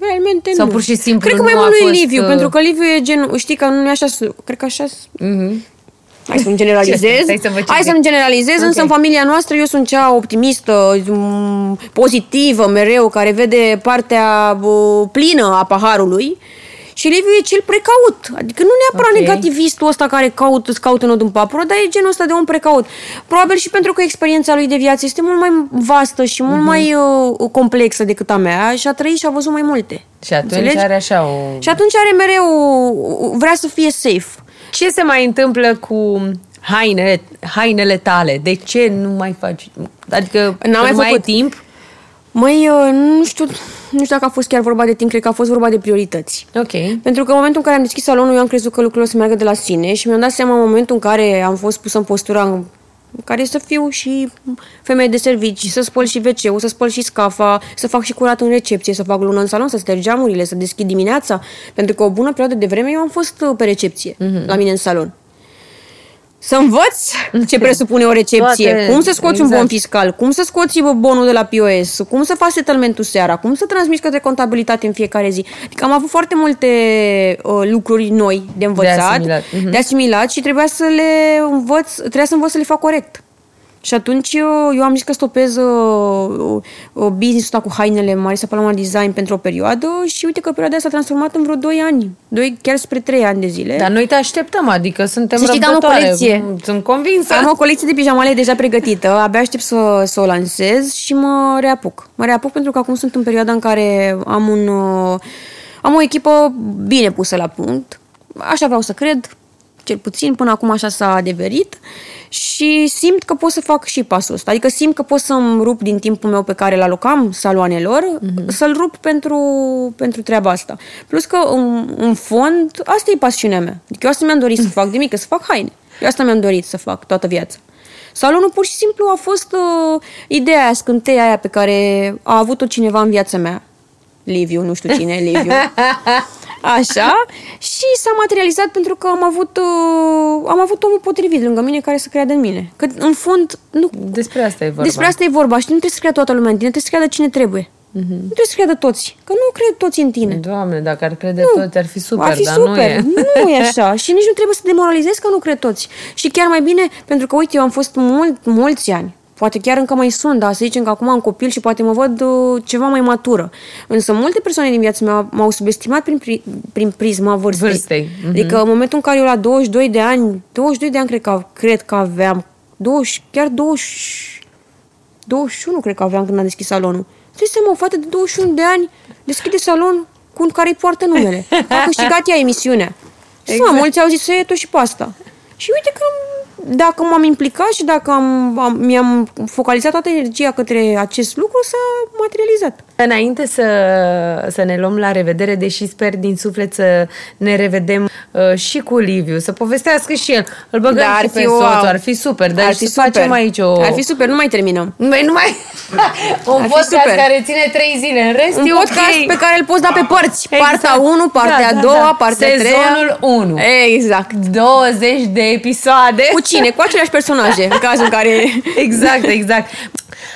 Realmente Sau nu. pur și simplu Cred că mai nu mult a lui fost, Liviu, uh, pentru că Liviu e genul, știi că nu e așa, cred că așa Mhm. Hai să nu generalizez. Stai să vă Hai să citesc. nu generalizez, Ok. însă în familia noastră eu sunt cea optimistă, m, pozitivă mereu, care vede partea bă, plină a paharului. Și Liviu e cel precaut. Adică nu neapărat Ok. negativistul ăsta care caută, îți caută nod în papură, dar e genul ăsta de om precaut. Probabil și pentru că experiența lui de viață este mult mai vastă și Mhm. mult mai uh, complexă decât a mea și a trăit și a văzut mai multe. Și atunci Înțelegi? are așa o... Și atunci are mereu, vrea să fie safe. Ce se mai întâmplă cu hainele, hainele tale? De ce nu mai faci? Adică N-am că mai nu mai ai făcut. timp? Măi, uh, nu știu, nu știu dacă a fost chiar vorba de timp, cred că a fost vorba de priorități. Ok. Pentru că în momentul în care am deschis salonul, eu am crezut că lucrurile o să meargă de la sine și mi-am dat seama în momentul în care am fost pusă în postura în care să fiu și femeie de servici, să spăl și wc să spăl și scafa, să fac și curat în recepție, să fac lună în salon, să sterg geamurile, să deschid dimineața. Pentru că o bună perioadă de vreme eu am fost uh, pe recepție, la mine în salon. Să învăț ce presupune o recepție, Toate, cum să scoți un exact. bon fiscal, cum să scoți bă, bonul de la POS, cum să faci settlementul seara, cum să transmiți către contabilitate în fiecare zi. Adică am avut foarte multe uh, lucruri noi de învățat, asimilat. Mhm. de asimilat și trebuia să le învăț, trebuia să învăț să le fac corect. Și atunci eu, eu am zis că stopez uh, uh, business-ul ăsta cu hainele Marisa Paloma Design pentru o perioadă și uite că perioada asta s-a transformat în vreo 2 ani, 2, chiar spre 3 ani de zile. Dar noi te așteptăm, adică suntem Să știi că am o răbdătoare. colecție. Sunt convinsă. Am o colecție de pijamale deja pregătită, abia aștept să, să o lansez și mă reapuc. Mă reapuc pentru că acum sunt în perioada în care am un uh, am o echipă bine pusă la punct. Așa vreau să cred, cel puțin până acum așa s-a adeverit și simt că pot să fac și pasul ăsta. Adică simt că pot să-mi rup din timpul meu pe care îl alocam saloanelor, mm-hmm. să-l rup pentru, pentru treaba asta. Plus că, în, în fond, asta e pasiunea mea. Adică eu asta mi-am dorit să fac de mică, să fac haine. Eu asta mi-am dorit să fac toată viața. Salonul pur și simplu a fost uh, ideea aia, scânteia aia pe care a avut-o cineva în viața mea. Liviu, nu știu cine, Liviu. [laughs] Așa. Și s-a materializat pentru că am avut, uh, am avut omul potrivit lângă mine care să creadă în mine. Că, în fond, nu, Despre asta e vorba. despre asta e vorba. Și nu trebuie să creadă toată lumea în tine, trebuie să creadă cine trebuie. Nu trebuie să creadă toți. Că nu cred toți în tine. Doamne, dacă ar crede Nu. toți, ar fi super, Ar fi dar super. nu e. Nu [laughs] e așa. Și nici nu trebuie să demoralizezi că nu cred toți. Și chiar mai bine, pentru că, uite, eu am fost mult, mulți ani. Poate chiar încă mai sunt, dar să zicem că acum am copil și poate mă văd uh, ceva mai matură. Însă multe persoane din viața mea m-au subestimat prin, pri- prin prisma vârstei. Vârstei, mhm. Adică în momentul în care eu la 22 de ani, 22 de ani cred că, cred că aveam, 20, chiar 20, 21 cred că aveam când am deschis salonul. Trebuie să o fată de 21 de ani deschide salon cu un care îi poartă numele. [laughs] A câștigat ea emisiunea. Exact. Exact. mulți au zis să e tot și pe asta. Și uite că dacă m-am implicat și dacă am, am, mi-am focalizat toată energia către acest lucru, s-a materializat. Înainte să, să ne luăm la revedere, deși sper din suflet să ne revedem uh, și cu Liviu, să povestească și el. Îl băgăm Da, ar și fi pe wow. soțul, ar fi super. Dar Ar și fi să facem aici o... Ar fi super, nu mai terminăm. Mai numai [laughs] un Ar fi podcast super. care ține trei zile. În rest Un e podcast ok. pe care îl poți da pe părți. Exact. Partea 1, partea Da, a da, doua, da. partea a treia. Sezonul 1. Exact. 20 de episoade. Cu cine? Cu aceleași personaje, în cazul în care... [laughs] Exact, exact.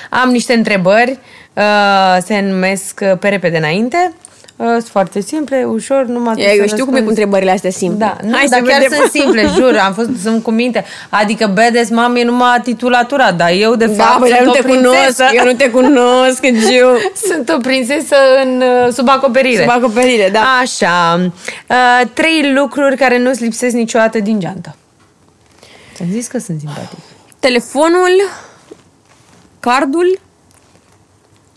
Am niște întrebări. Uh, se numesc uh, pe repede înainte. Uh, sunt foarte simple, ușor, numai Eu, trebuie eu să știu cum e cu răspunzi. întrebările astea simple. Da, nu, Hai dar să chiar vedem. sunt simple, [laughs] jur, am fost, sunt cu minte. Adică Bedes Mam e numai titulatura, dar eu de Da, fapt băi, dar sunt nu o te prințesă. cunosc, eu nu te cunosc, [laughs] Giu. Sunt o prințesă în, uh, sub acoperire. Sub acoperire, da. Așa. Uh, trei lucruri care nu-ți lipsesc niciodată din geantă. Ți-am zis că sunt simpatic. Telefonul, cardul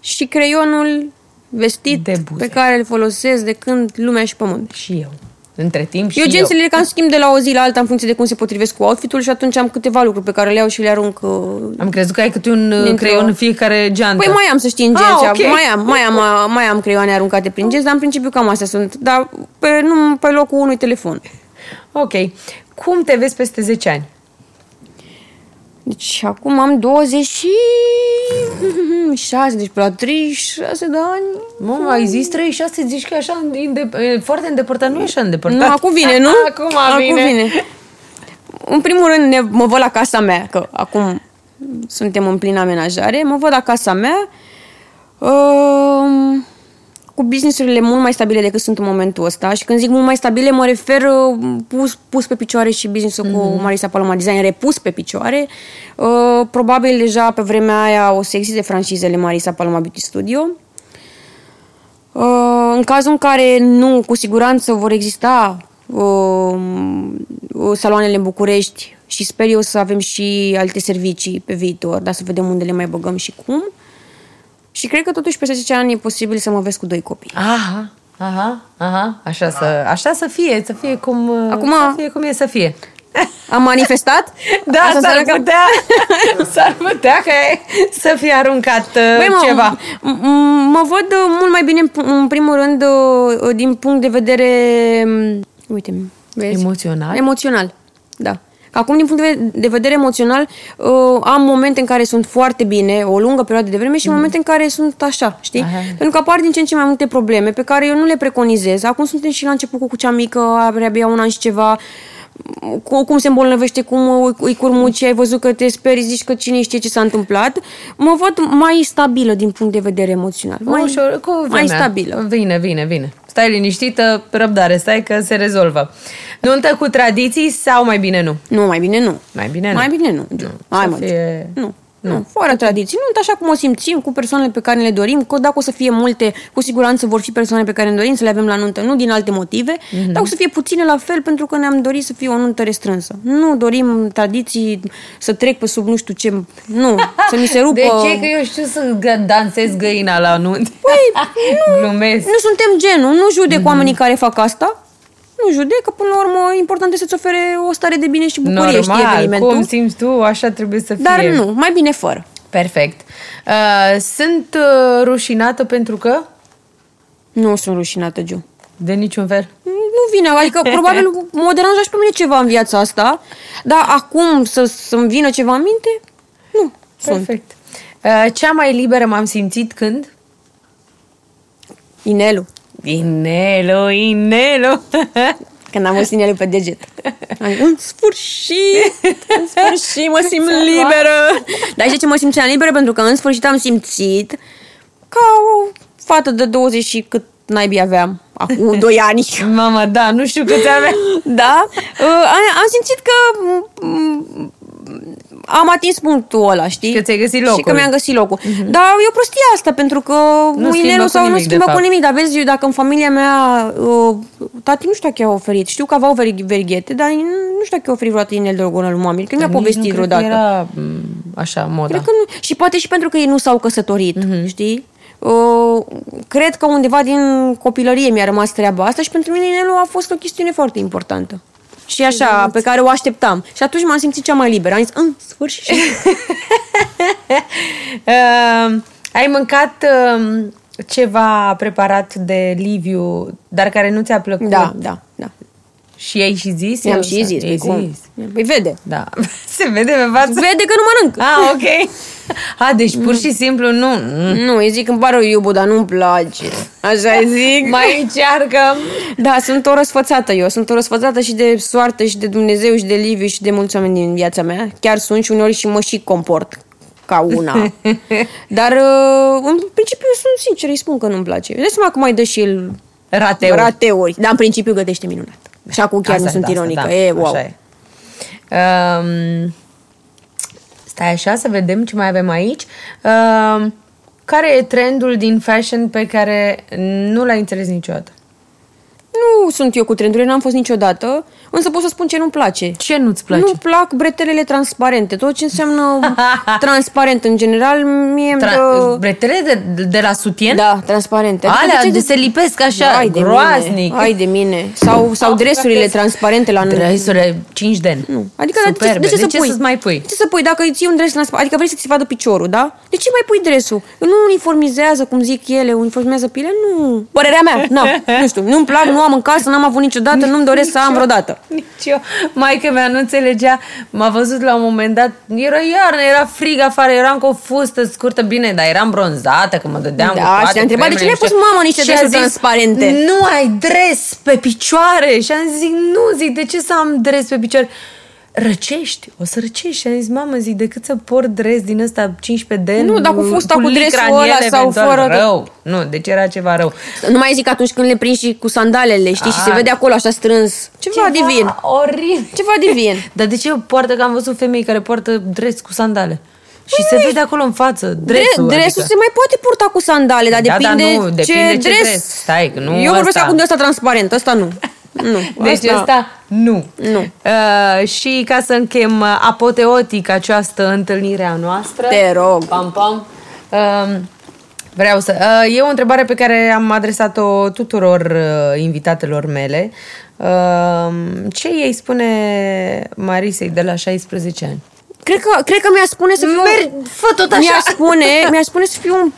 și creionul vestit De buze. pe care îl folosesc de când lumea și pământ. Și eu. Între timp și Eu eu. gențele le cam schimb de la o zi la alta în funcție de cum se potrivesc cu outfitul și atunci am câteva lucruri pe care le iau și le arunc. uh, Am crezut că ai câte un uh, Dintr-o- creion în fiecare geantă. Păi mai am să știi în Ah, genți, ok. mai am, mai am, mai am creioane aruncate prin genți, dar în principiu cam astea sunt. Dar pe, nu, pe locul unui telefon. Ok. Cum te vezi peste 10 ani? Deci acum am 26, deci pe la 36 de ani. Mă, ai zis 36, zici că e așa îndep- e foarte îndepărtat. Nu e așa îndepărtat. Nu, acum vine, nu? Acum vine. Acum vine. În primul rând ne, mă văd la casa mea, că acum suntem în plină amenajare, mă văd la casa mea uh, cu businessurile mult mai stabile decât sunt în momentul ăsta și când zic mult mai stabile mă refer uh, pus, pus pe picioare și businessul mm-hmm. cu Marisa Paloma Design repus pe picioare. Uh, probabil deja pe vremea aia o să existe francizele Marisa Paloma Beauty Studio. Uh, în cazul în care nu, cu siguranță vor exista uh, uh, saloanele în București și sper eu să avem și alte servicii pe viitor, dar să vedem unde le mai băgăm și cum. Și cred că totuși peste 10 ani e posibil să mă vezi cu doi copii. Aha, aha, aha. Așa să, așa să fie, să fie cum, uh, Acum- să fie cum e să fie. [laughs] Am manifestat? [laughs] Da, Asta s-ar înseamnă că- putea, [laughs] s-ar putea că să fie aruncat uh, Băi, mă, ceva. m- m- mă văd uh, mult mai bine, în p- în primul rând, uh, din punct de vedere... um, Uite, vezi? Emoțional? Emoțional, da. Acum, din punct de ve- de vedere emoțional, uh, am momente în care sunt foarte bine, o lungă perioadă de vreme, și momente în care sunt așa, știi? Aha. Pentru că apar din ce în ce mai multe probleme pe care eu nu le preconizez. Acum suntem și la început cu cea mică, are abia un an și ceva, cu, cum se îmbolnăvește, cum îi- îi curmuci, ai văzut că te speri, zici că cine știe ce s-a întâmplat. Mă văd mai stabilă din punct de vedere emoțional. Mai, Ușor, cu mai vremea. stabilă. Vine, vine, vine. Stai liniștită, răbdare, stai că se rezolvă. Nuntă cu tradiții sau mai bine nu? Nu, mai bine nu. Mai bine nu. Mai bine nu. Hai, Să mă. fie- Nu. Nu, fără tradiții. Nu, așa cum o simțim, cu persoanele pe care ne le dorim, că dacă o să fie multe, cu siguranță vor fi persoane pe care ne dorim să le avem la nuntă, nu din alte motive, Mhm. dar o să fie puține la fel pentru că ne-am dorit să fie o nuntă restrânsă. Nu dorim tradiții să trec pe sub nu știu ce, nu, să mi se [laughs] rupă... De ce? Că eu știu să gă- dansez găina la nuntă. Păi, [laughs] Glumesc. Nu suntem genul, nu judec Mhm. oamenii care fac asta, nu judec, că până la urmă important este să-ți ofere o stare de bine și bucurie, știi, Normal, evenimentul. cum simți tu, așa trebuie să fie. Dar nu, mai bine fără. Perfect. Uh, sunt uh, rușinată pentru că? Nu sunt rușinată, Giu. De niciun fel. Nu vine, adică [laughs] probabil mă deranja și pe mine ceva în viața asta, dar acum să, să-mi vină ceva în minte, nu, sunt. Perfect. Uh, cea mai liberă m-am simțit când? Inelu. Inelu, Inelu. Când am văzut inelul pe deget. Am zis, În sfârșit! În sfârșit mă simt liberă! Dar știi ce mă simțeam liberă? Pentru că în sfârșit am simțit ca o fată de 20 și cât naibii aveam. Acum 2 ani. Mama, da, nu știu câți avea. Da? Uh, am, am simțit că mm, am atins punctul ăla, știi? Că ți-ai găsit Și locul. că mi-am găsit locul. Dar e o prostie asta, pentru că Nu nu schimbă inelul cu sau nu nimic, de schimbă cu fapt. nimic. Dar vezi, eu, dacă în familia mea, uh, tati nu știu dacă i-a oferit. Știu că aveau veri- verighete, dar nu știu dacă i-a oferit vreodată inel de orgonă lui mami. Că mi-a Nici nu povestit cred că vreodată. Era m, așa, moda. Cred că nu. Și poate și pentru că ei nu s-au căsătorit, Mhm. știi? Uh, cred că undeva din copilărie mi-a rămas treaba asta și pentru mine inelul a fost o chestiune foarte importantă. Și așa, pe care o așteptam. Și atunci m-am simțit cea mai liberă. Am zis, în sfârșit. uh, [laughs] ai mâncat uh, ceva preparat de Liviu, dar care nu ți-a plăcut? da, da, da. Și ai și zis? I-am Eu și sau- zis. i-ai Păi, cum? Păi vede. Da. [laughs] Se vede pe față? Vede că nu mănânc. Ah, ok. A, deci pur și simplu nu. Mm. Nu, îi zic, îmi pare rău, iubu, dar nu-mi place. Așa îi zic. [laughs] Mai încearcă. Da, sunt o răsfățată eu. Sunt o răsfățată și de soartă și de Dumnezeu și de Liviu și de mulți oameni din viața mea. Chiar sunt și uneori și mă și comport ca una. [laughs] Dar uh, în principiu sunt sincer, îi spun că nu-mi place. Dai seama că mai dă și el Rateu. rateuri. Dar în principiu gătește minunat. Și acum chiar Asta- nu sunt da, asta, ironică. da, e, wow. Așa e. Um, stai așa să vedem ce mai avem aici. Um, care e trendul din fashion pe care nu l-ai înțeles niciodată? Nu sunt eu cu trendurile, n-am fost niciodată, însă pot să spun ce nu-mi place. Ce nu-ți place? Nu plac bretelele transparente. Tot ce înseamnă [laughs] transparent în general, mie îmi Tra- dă... Bretele de, de la sutien? Da, transparente. Alea ce de se lipesc așa, Hai de groaznic. Mine, hai de mine. Sau, sau dresurile transparente la Dresurile 5 de ani. Nu. Adică de ce, Superbe. de ce, să pui? să-ți mai pui? De ce să pui? Dacă îți iei un dres transparent, adică vrei să ți vadă piciorul, da? De ce mai pui dresul? Nu uniformizează, cum zic ele, uniformizează pile? Nu. Părerea mea, nu. [laughs] nu știu, nu-mi plac, nu am în casă, n-am avut niciodată, nu-mi doresc să am vreodată. Nici eu. Maica mea nu înțelegea. M-a văzut la un moment dat. Era iarnă, era frig afară, eram cu o fustă scurtă, bine, dar eram bronzată, că mă dădeam Da, cu și toate te-a întrebat, de ce cremele mi-ai pus și- mama niște și a dresuri zis, transparente? Nu ai dres pe picioare. Și am zis, nu, zic, de ce să am dres pe picioare? Răcești, o să răcești. Și am zis, mamă, zic, decât să port dres din ăsta 15 de Nu, dar cu fusta, cu licra dresul în ăla ele, sau eventual, fără- Rău. Nu, deci era ceva rău. Nu mai zic atunci când le prinzi și cu sandalele, știi, și se Ah. vede acolo așa strâns. Ceva, divin. Oribil. Ceva divin. [laughs] Dar de ce poartă, că am văzut femei care poartă dres cu sandale? Și se vede acolo în față, dresul. Dre- dresul adică. se mai poate purta cu sandale, dar Da, depinde, dar nu, depinde ce dres. dres. Stai, că nu Eu vorbesc ăsta. acum de ăsta transparent, ăsta nu. Nu, Deci asta- asta nu. Nu. Uh, și ca să închem uh, apoteotic această întâlnire a noastră. Te rog. Pam, pam. Uh, vreau să... Uh, e o întrebare pe care am adresat-o tuturor uh, invitatelor mele. Uh, ce ei spune Marisei de la 16 ani? Cred că, cred că mi-a spune să fiu... Mergi, fă tot așa. Mi-a spune, [laughs] mi-a spune să fiu un,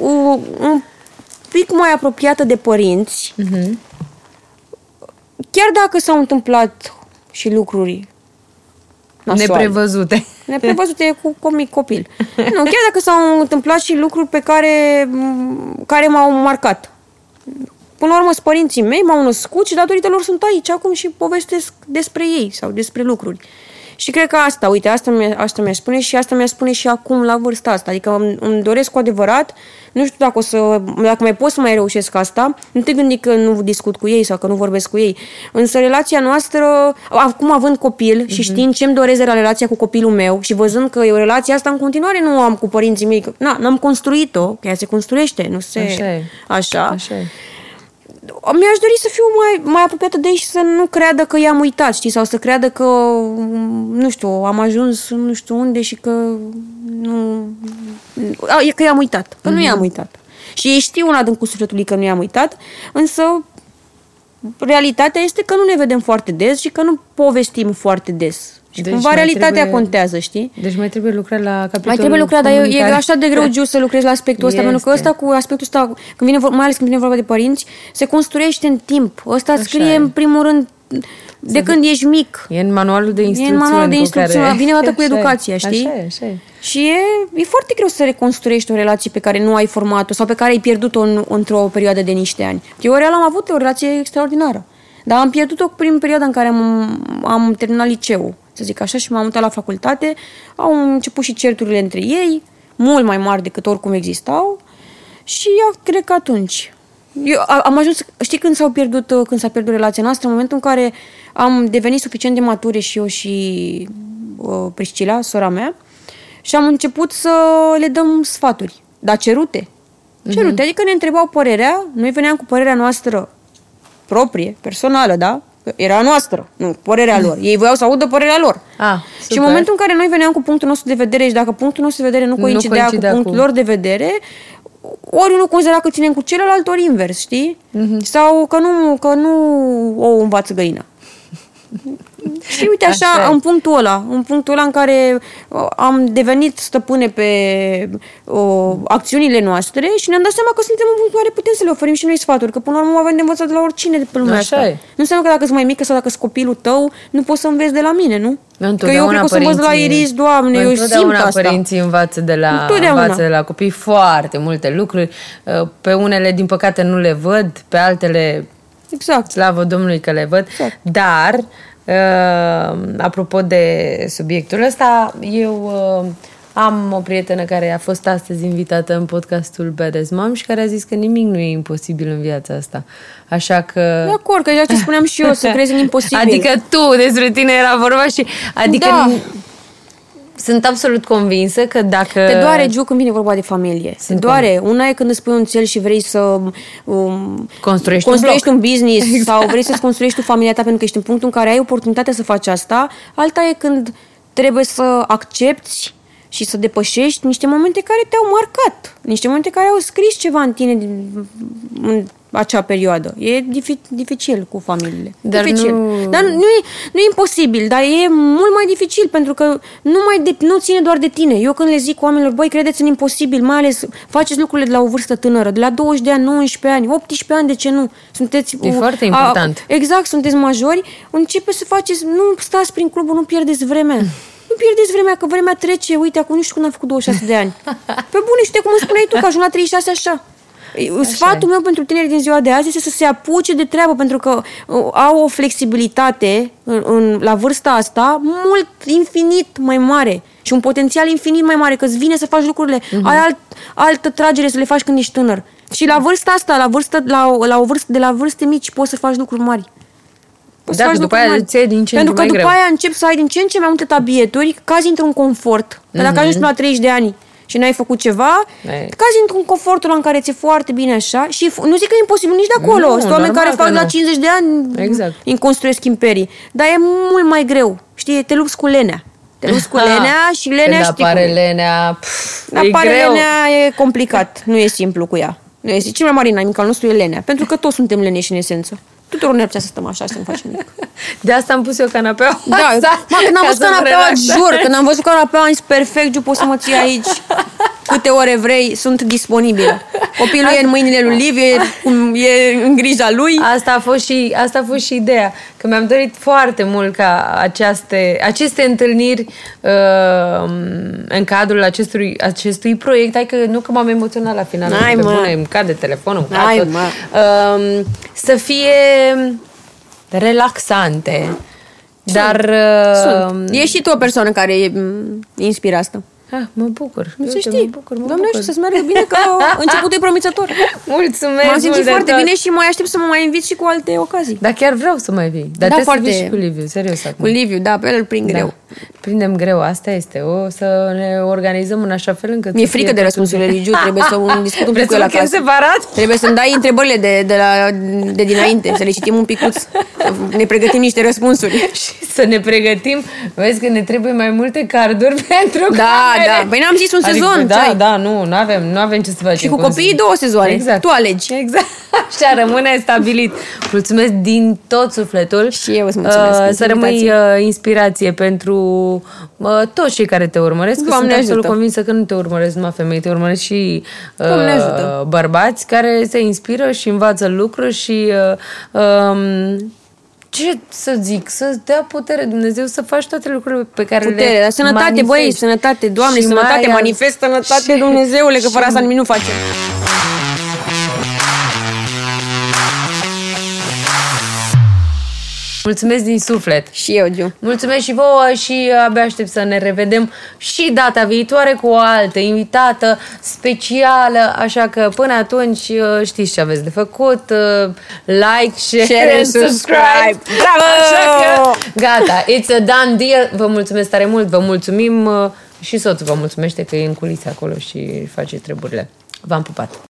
un, un pic mai apropiată de părinți. Mhm. Chiar dacă s-au întâmplat și lucruri nasoale. Neprevăzute. Neprevăzute cu comic copil. Nu, chiar dacă s-au întâmplat și lucruri pe care, m, care m-au marcat. Până la urmă, sunt părinții mei m-au născut și datorită lor sunt aici acum și povestesc despre ei sau despre lucruri. Și cred că asta, uite, asta mi-a, asta mi-a spune și asta mi-a spune și acum la vârsta asta. Adică îmi, îmi doresc cu adevărat, nu știu dacă o să, dacă mai pot să mai reușesc asta, nu te gândi că nu discut cu ei sau că nu vorbesc cu ei. Însă relația noastră, acum având copil și știind ce-mi doresc de la relația cu copilul meu și văzând că eu relația asta în continuare nu am cu părinții mei, că na, n-am construit-o, că ea se construiește, nu se... Așa e. Așa. Așa e. Mi-aș dori să fiu mai, mai apropiată de ei și să nu creadă că i-am uitat, știi? Sau să creadă că, nu știu, am ajuns nu știu unde și că nu... A, e că i-am uitat. Că nu i-am uitat. Și ei știu în adâncul sufletului că nu i-am uitat, însă realitatea este că nu ne vedem foarte des și că nu povestim foarte des. Și Deci cumva mai realitatea trebuie- contează, știi? Deci mai trebuie lucrat la capitolul Mai trebuie lucrat, dar e, e comunicare. așa de greu, Giu, să lucrezi la aspectul ăsta, Este. pentru că ăsta cu aspectul ăsta, când vine, vor- mai ales când vine vorba de părinți, se construiește în timp. Ăsta îți scrie e. în primul rând de când ești mic. E în manualul de instrucțiuni. manualul de cu instrucțiuni, care- vine odată cu Așa e, educația, știi? Așa e, așa e. Și e, e foarte greu să reconstruiești o relație pe care nu ai format-o sau pe care ai pierdut-o în, într-o perioadă de niște ani. Eu real am avut o relație extraordinară. Dar am pierdut-o prin perioada în care am, am terminat liceul, să zic așa, și m-am mutat la facultate. Au început și certurile între ei, mult mai mari decât oricum existau. Și eu cred că atunci. Eu a- am ajuns, știi când s-au pierdut, uh, când s-a pierdut relația noastră, în momentul în care am devenit suficient de mature și eu și uh, Priscila, sora mea, și am început să le dăm sfaturi, dar cerute. Cerute, adică ne întrebau părerea, noi veneam cu părerea noastră proprie, personală, da? Că Era a noastră, nu părerea lor. Ei voiau să audă părerea lor. Ah, și super. în momentul în care noi veneam cu punctul nostru de vedere și dacă punctul nostru de vedere nu Nu coincidea, coincidea cu punctul cu- lor de vedere, ori nu considera că ținem cu celălalt, ori invers, știi? Mhm. Sau că nu, că nu o învață găina. [laughs] Și uite așa, Așa e. în punctul ăla, în punctul ăla în care uh, am devenit stăpâne pe uh, acțiunile noastre și ne-am dat seama că suntem în punctul în care putem să le oferim și noi sfaturi, că până la urmă avem de învățat de la oricine de pe lumea Așa asta. e. Nu înseamnă că dacă sunt mai mică sau dacă sunt copilul tău, nu poți să înveți de la mine, nu? că eu Întotdeauna cred că o să învăț de la părinții- Iris, Doamne, eu simt întotdeauna asta. părinții învață de, la, Întotdeauna. învață de la copii foarte multe lucruri. Uh, Pe unele, din păcate, nu le văd, pe altele, Exact. slavă Domnului că le văd. Exact. Dar, uh, apropo de subiectul ăsta, eu uh, am o prietenă care a fost astăzi invitată în podcastul Badass Mom și care a zis că nimic nu e imposibil în viața asta. Așa că... De acord, că e ceea ce spuneam și eu, să [laughs] crezi în imposibil. Adică tu, despre tine era vorba și... Adică Da. Sunt absolut convinsă că dacă... Te doare, Giu, când vine vorba de familie. Te Sunt doare. Una e când îți pui un cel și vrei să um, Construiești un construiești bloc. un, business [laughs] exact. sau vrei să-ți construiești tu familia ta pentru că ești în punctul în care ai oportunitatea să faci asta. Alta e când trebuie să accepti și să depășești niște momente care te-au marcat. Niște momente care au scris ceva în tine din- în acea perioadă. E difi- dificil cu familiile. Dar dificil. nu- Dar nu e, nu e imposibil, dar e mult mai dificil pentru că nu mai de, nu ține doar de tine. Eu când le zic oamenilor, băi, credeți în imposibil, mai ales faceți lucrurile de la o vârstă tânără, de la 20 de ani, 19 ani, 18 ani, de ce nu? Sunteți E foarte important. A, exact, sunteți majori, începeți să faceți, nu stați prin clubul, nu pierdeți vremea. Nu pierdeți vremea, că vremea trece. Uite, acum nu știu când am făcut 26 de ani. [laughs] Pe bune, știi cum îmi spuneai tu, că ajung la 36 așa. Sfatul meu pentru tineri din ziua de azi este să se apuce de treabă, pentru că uh, au o flexibilitate în, în, la vârsta asta mult, infinit mai mare și un potențial infinit mai mare, că îți vine să faci lucrurile. Mhm. Ai alt, altă tragere să le faci când ești tânăr. Și la vârsta asta, la, vârstă, la, o- la o vârstă, de la vârste mici, poți să faci lucruri mari. Poți Da, să faci că după lucruri aia mari. îți iei din ce în Pentru ce că mai după greu. aia începi să ai din ce în ce mai multe tabieturi, cazi într-un confort. Că dacă Mhm. ajungi până la 30 de ani și n-ai făcut ceva, Ei. cazi într-un confortul în care ți-e foarte bine așa și f- nu zic că e imposibil nici de acolo. Nu, Sunt oameni normal care că fac la nu. 50 de ani, Exact. îmi construiesc imperii. Dar e mult mai greu. Știi, te lupți cu lenea. Te lupți cu [laughs] lenea și lenea Când știi apare cum e. lenea, pf, e Apare greu. lenea e complicat. Nu e simplu cu ea. Nu este. Cel mai mare inamic al nostru e lenea. Pentru că toți suntem leneși în esență. Tuturor ne să stăm așa să nu facem nimic. [laughs] De asta am pus eu canapeaua Da, asta, mă, când am [laughs] ca văzut să mă canapeaua, relaxez. jur, când am văzut canapeaua, am zis, perfect, Giu, poți să mă ții aici [laughs] câte ore vrei, sunt disponibilă. Copilul e în mâinile lui Liviu, e, cum- e în grija lui. Asta a fost și, asta a fost și ideea, că mi-am dorit foarte mult ca aceaste, aceste întâlniri uh, în cadrul acestui, acestui proiect, hai că nu că m-am emoționat la final, Hai, pe mă. bune, îmi cade telefonul, îmi Hai, cade tot. mă. Uh, să fie relaxante, dar... Uh, Sunt. E și tu o persoană care e, m, inspiră asta. Ah, mă bucur. Nu să Uite, știi. Mă bucur, mă Doamne, bucur. știu să-ți meargă bine, că [laughs] începutul e promițător. Mulțumesc M-am simțit mult de foarte tot. bine și mai aștept să mă mai invit și cu alte ocazii. Dar chiar vreau să mai vii. Dar Da, trebuie foarte- să vii și cu Liviu, serios acum. Cu Liviu, da, pe el îl prind Da. greu. Prindem greu, asta este. O să ne organizăm în așa fel încât Mi-e să fie frică de totul- răspunsurile lui Giu, trebuie să un [laughs] discut un Vreți pic cu să el mă chem acasă. separat? Trebuie să-mi dai întrebările de, de, la, de dinainte, să le citim un picuț, să ne pregătim niște răspunsuri. [laughs] Și să ne pregătim. Vezi că ne trebuie mai multe carduri [laughs] pentru Da, camere. da. Păi n-am zis un adică, sezon, ce Da, ai? da, nu, nu avem, nu avem ce să facem. Și cu cum copiii zic. două sezoane. Exact. Tu alegi. Exact. Așa rămâne stabilit. Mulțumesc din tot sufletul. Și eu îți mulțumesc Uh, pentru Să rămâi invitație. uh, inspirație pentru uh, toți cei care te urmăresc. că Doamne Sunt absolut ajută. convinsă că nu te urmăresc numai femei, te urmăresc și uh, Doamne ajută. bărbați care se inspiră și învață lucruri și uh, um, ce să zic, să-ți dea putere Dumnezeu să faci toate lucrurile pe care Putere, le dar sănătate, băi, manifesti. sănătate, Doamne, Și sănătate, mai al- manifest sănătate, și- Dumnezeule, că și- fără asta nimic nu facem. Mulțumesc din suflet! Și eu, Giu. Mulțumesc și vouă și abia aștept să ne revedem și data viitoare cu o altă invitată specială, așa că până atunci uh, știți ce aveți de făcut, uh, like, share, Share and and subscribe. subscribe. Bravo! Așa că gata, it's a done deal. Vă mulțumesc tare mult, vă mulțumim uh, și soțul vă mulțumește că e în culise acolo și face treburile. V-am pupat!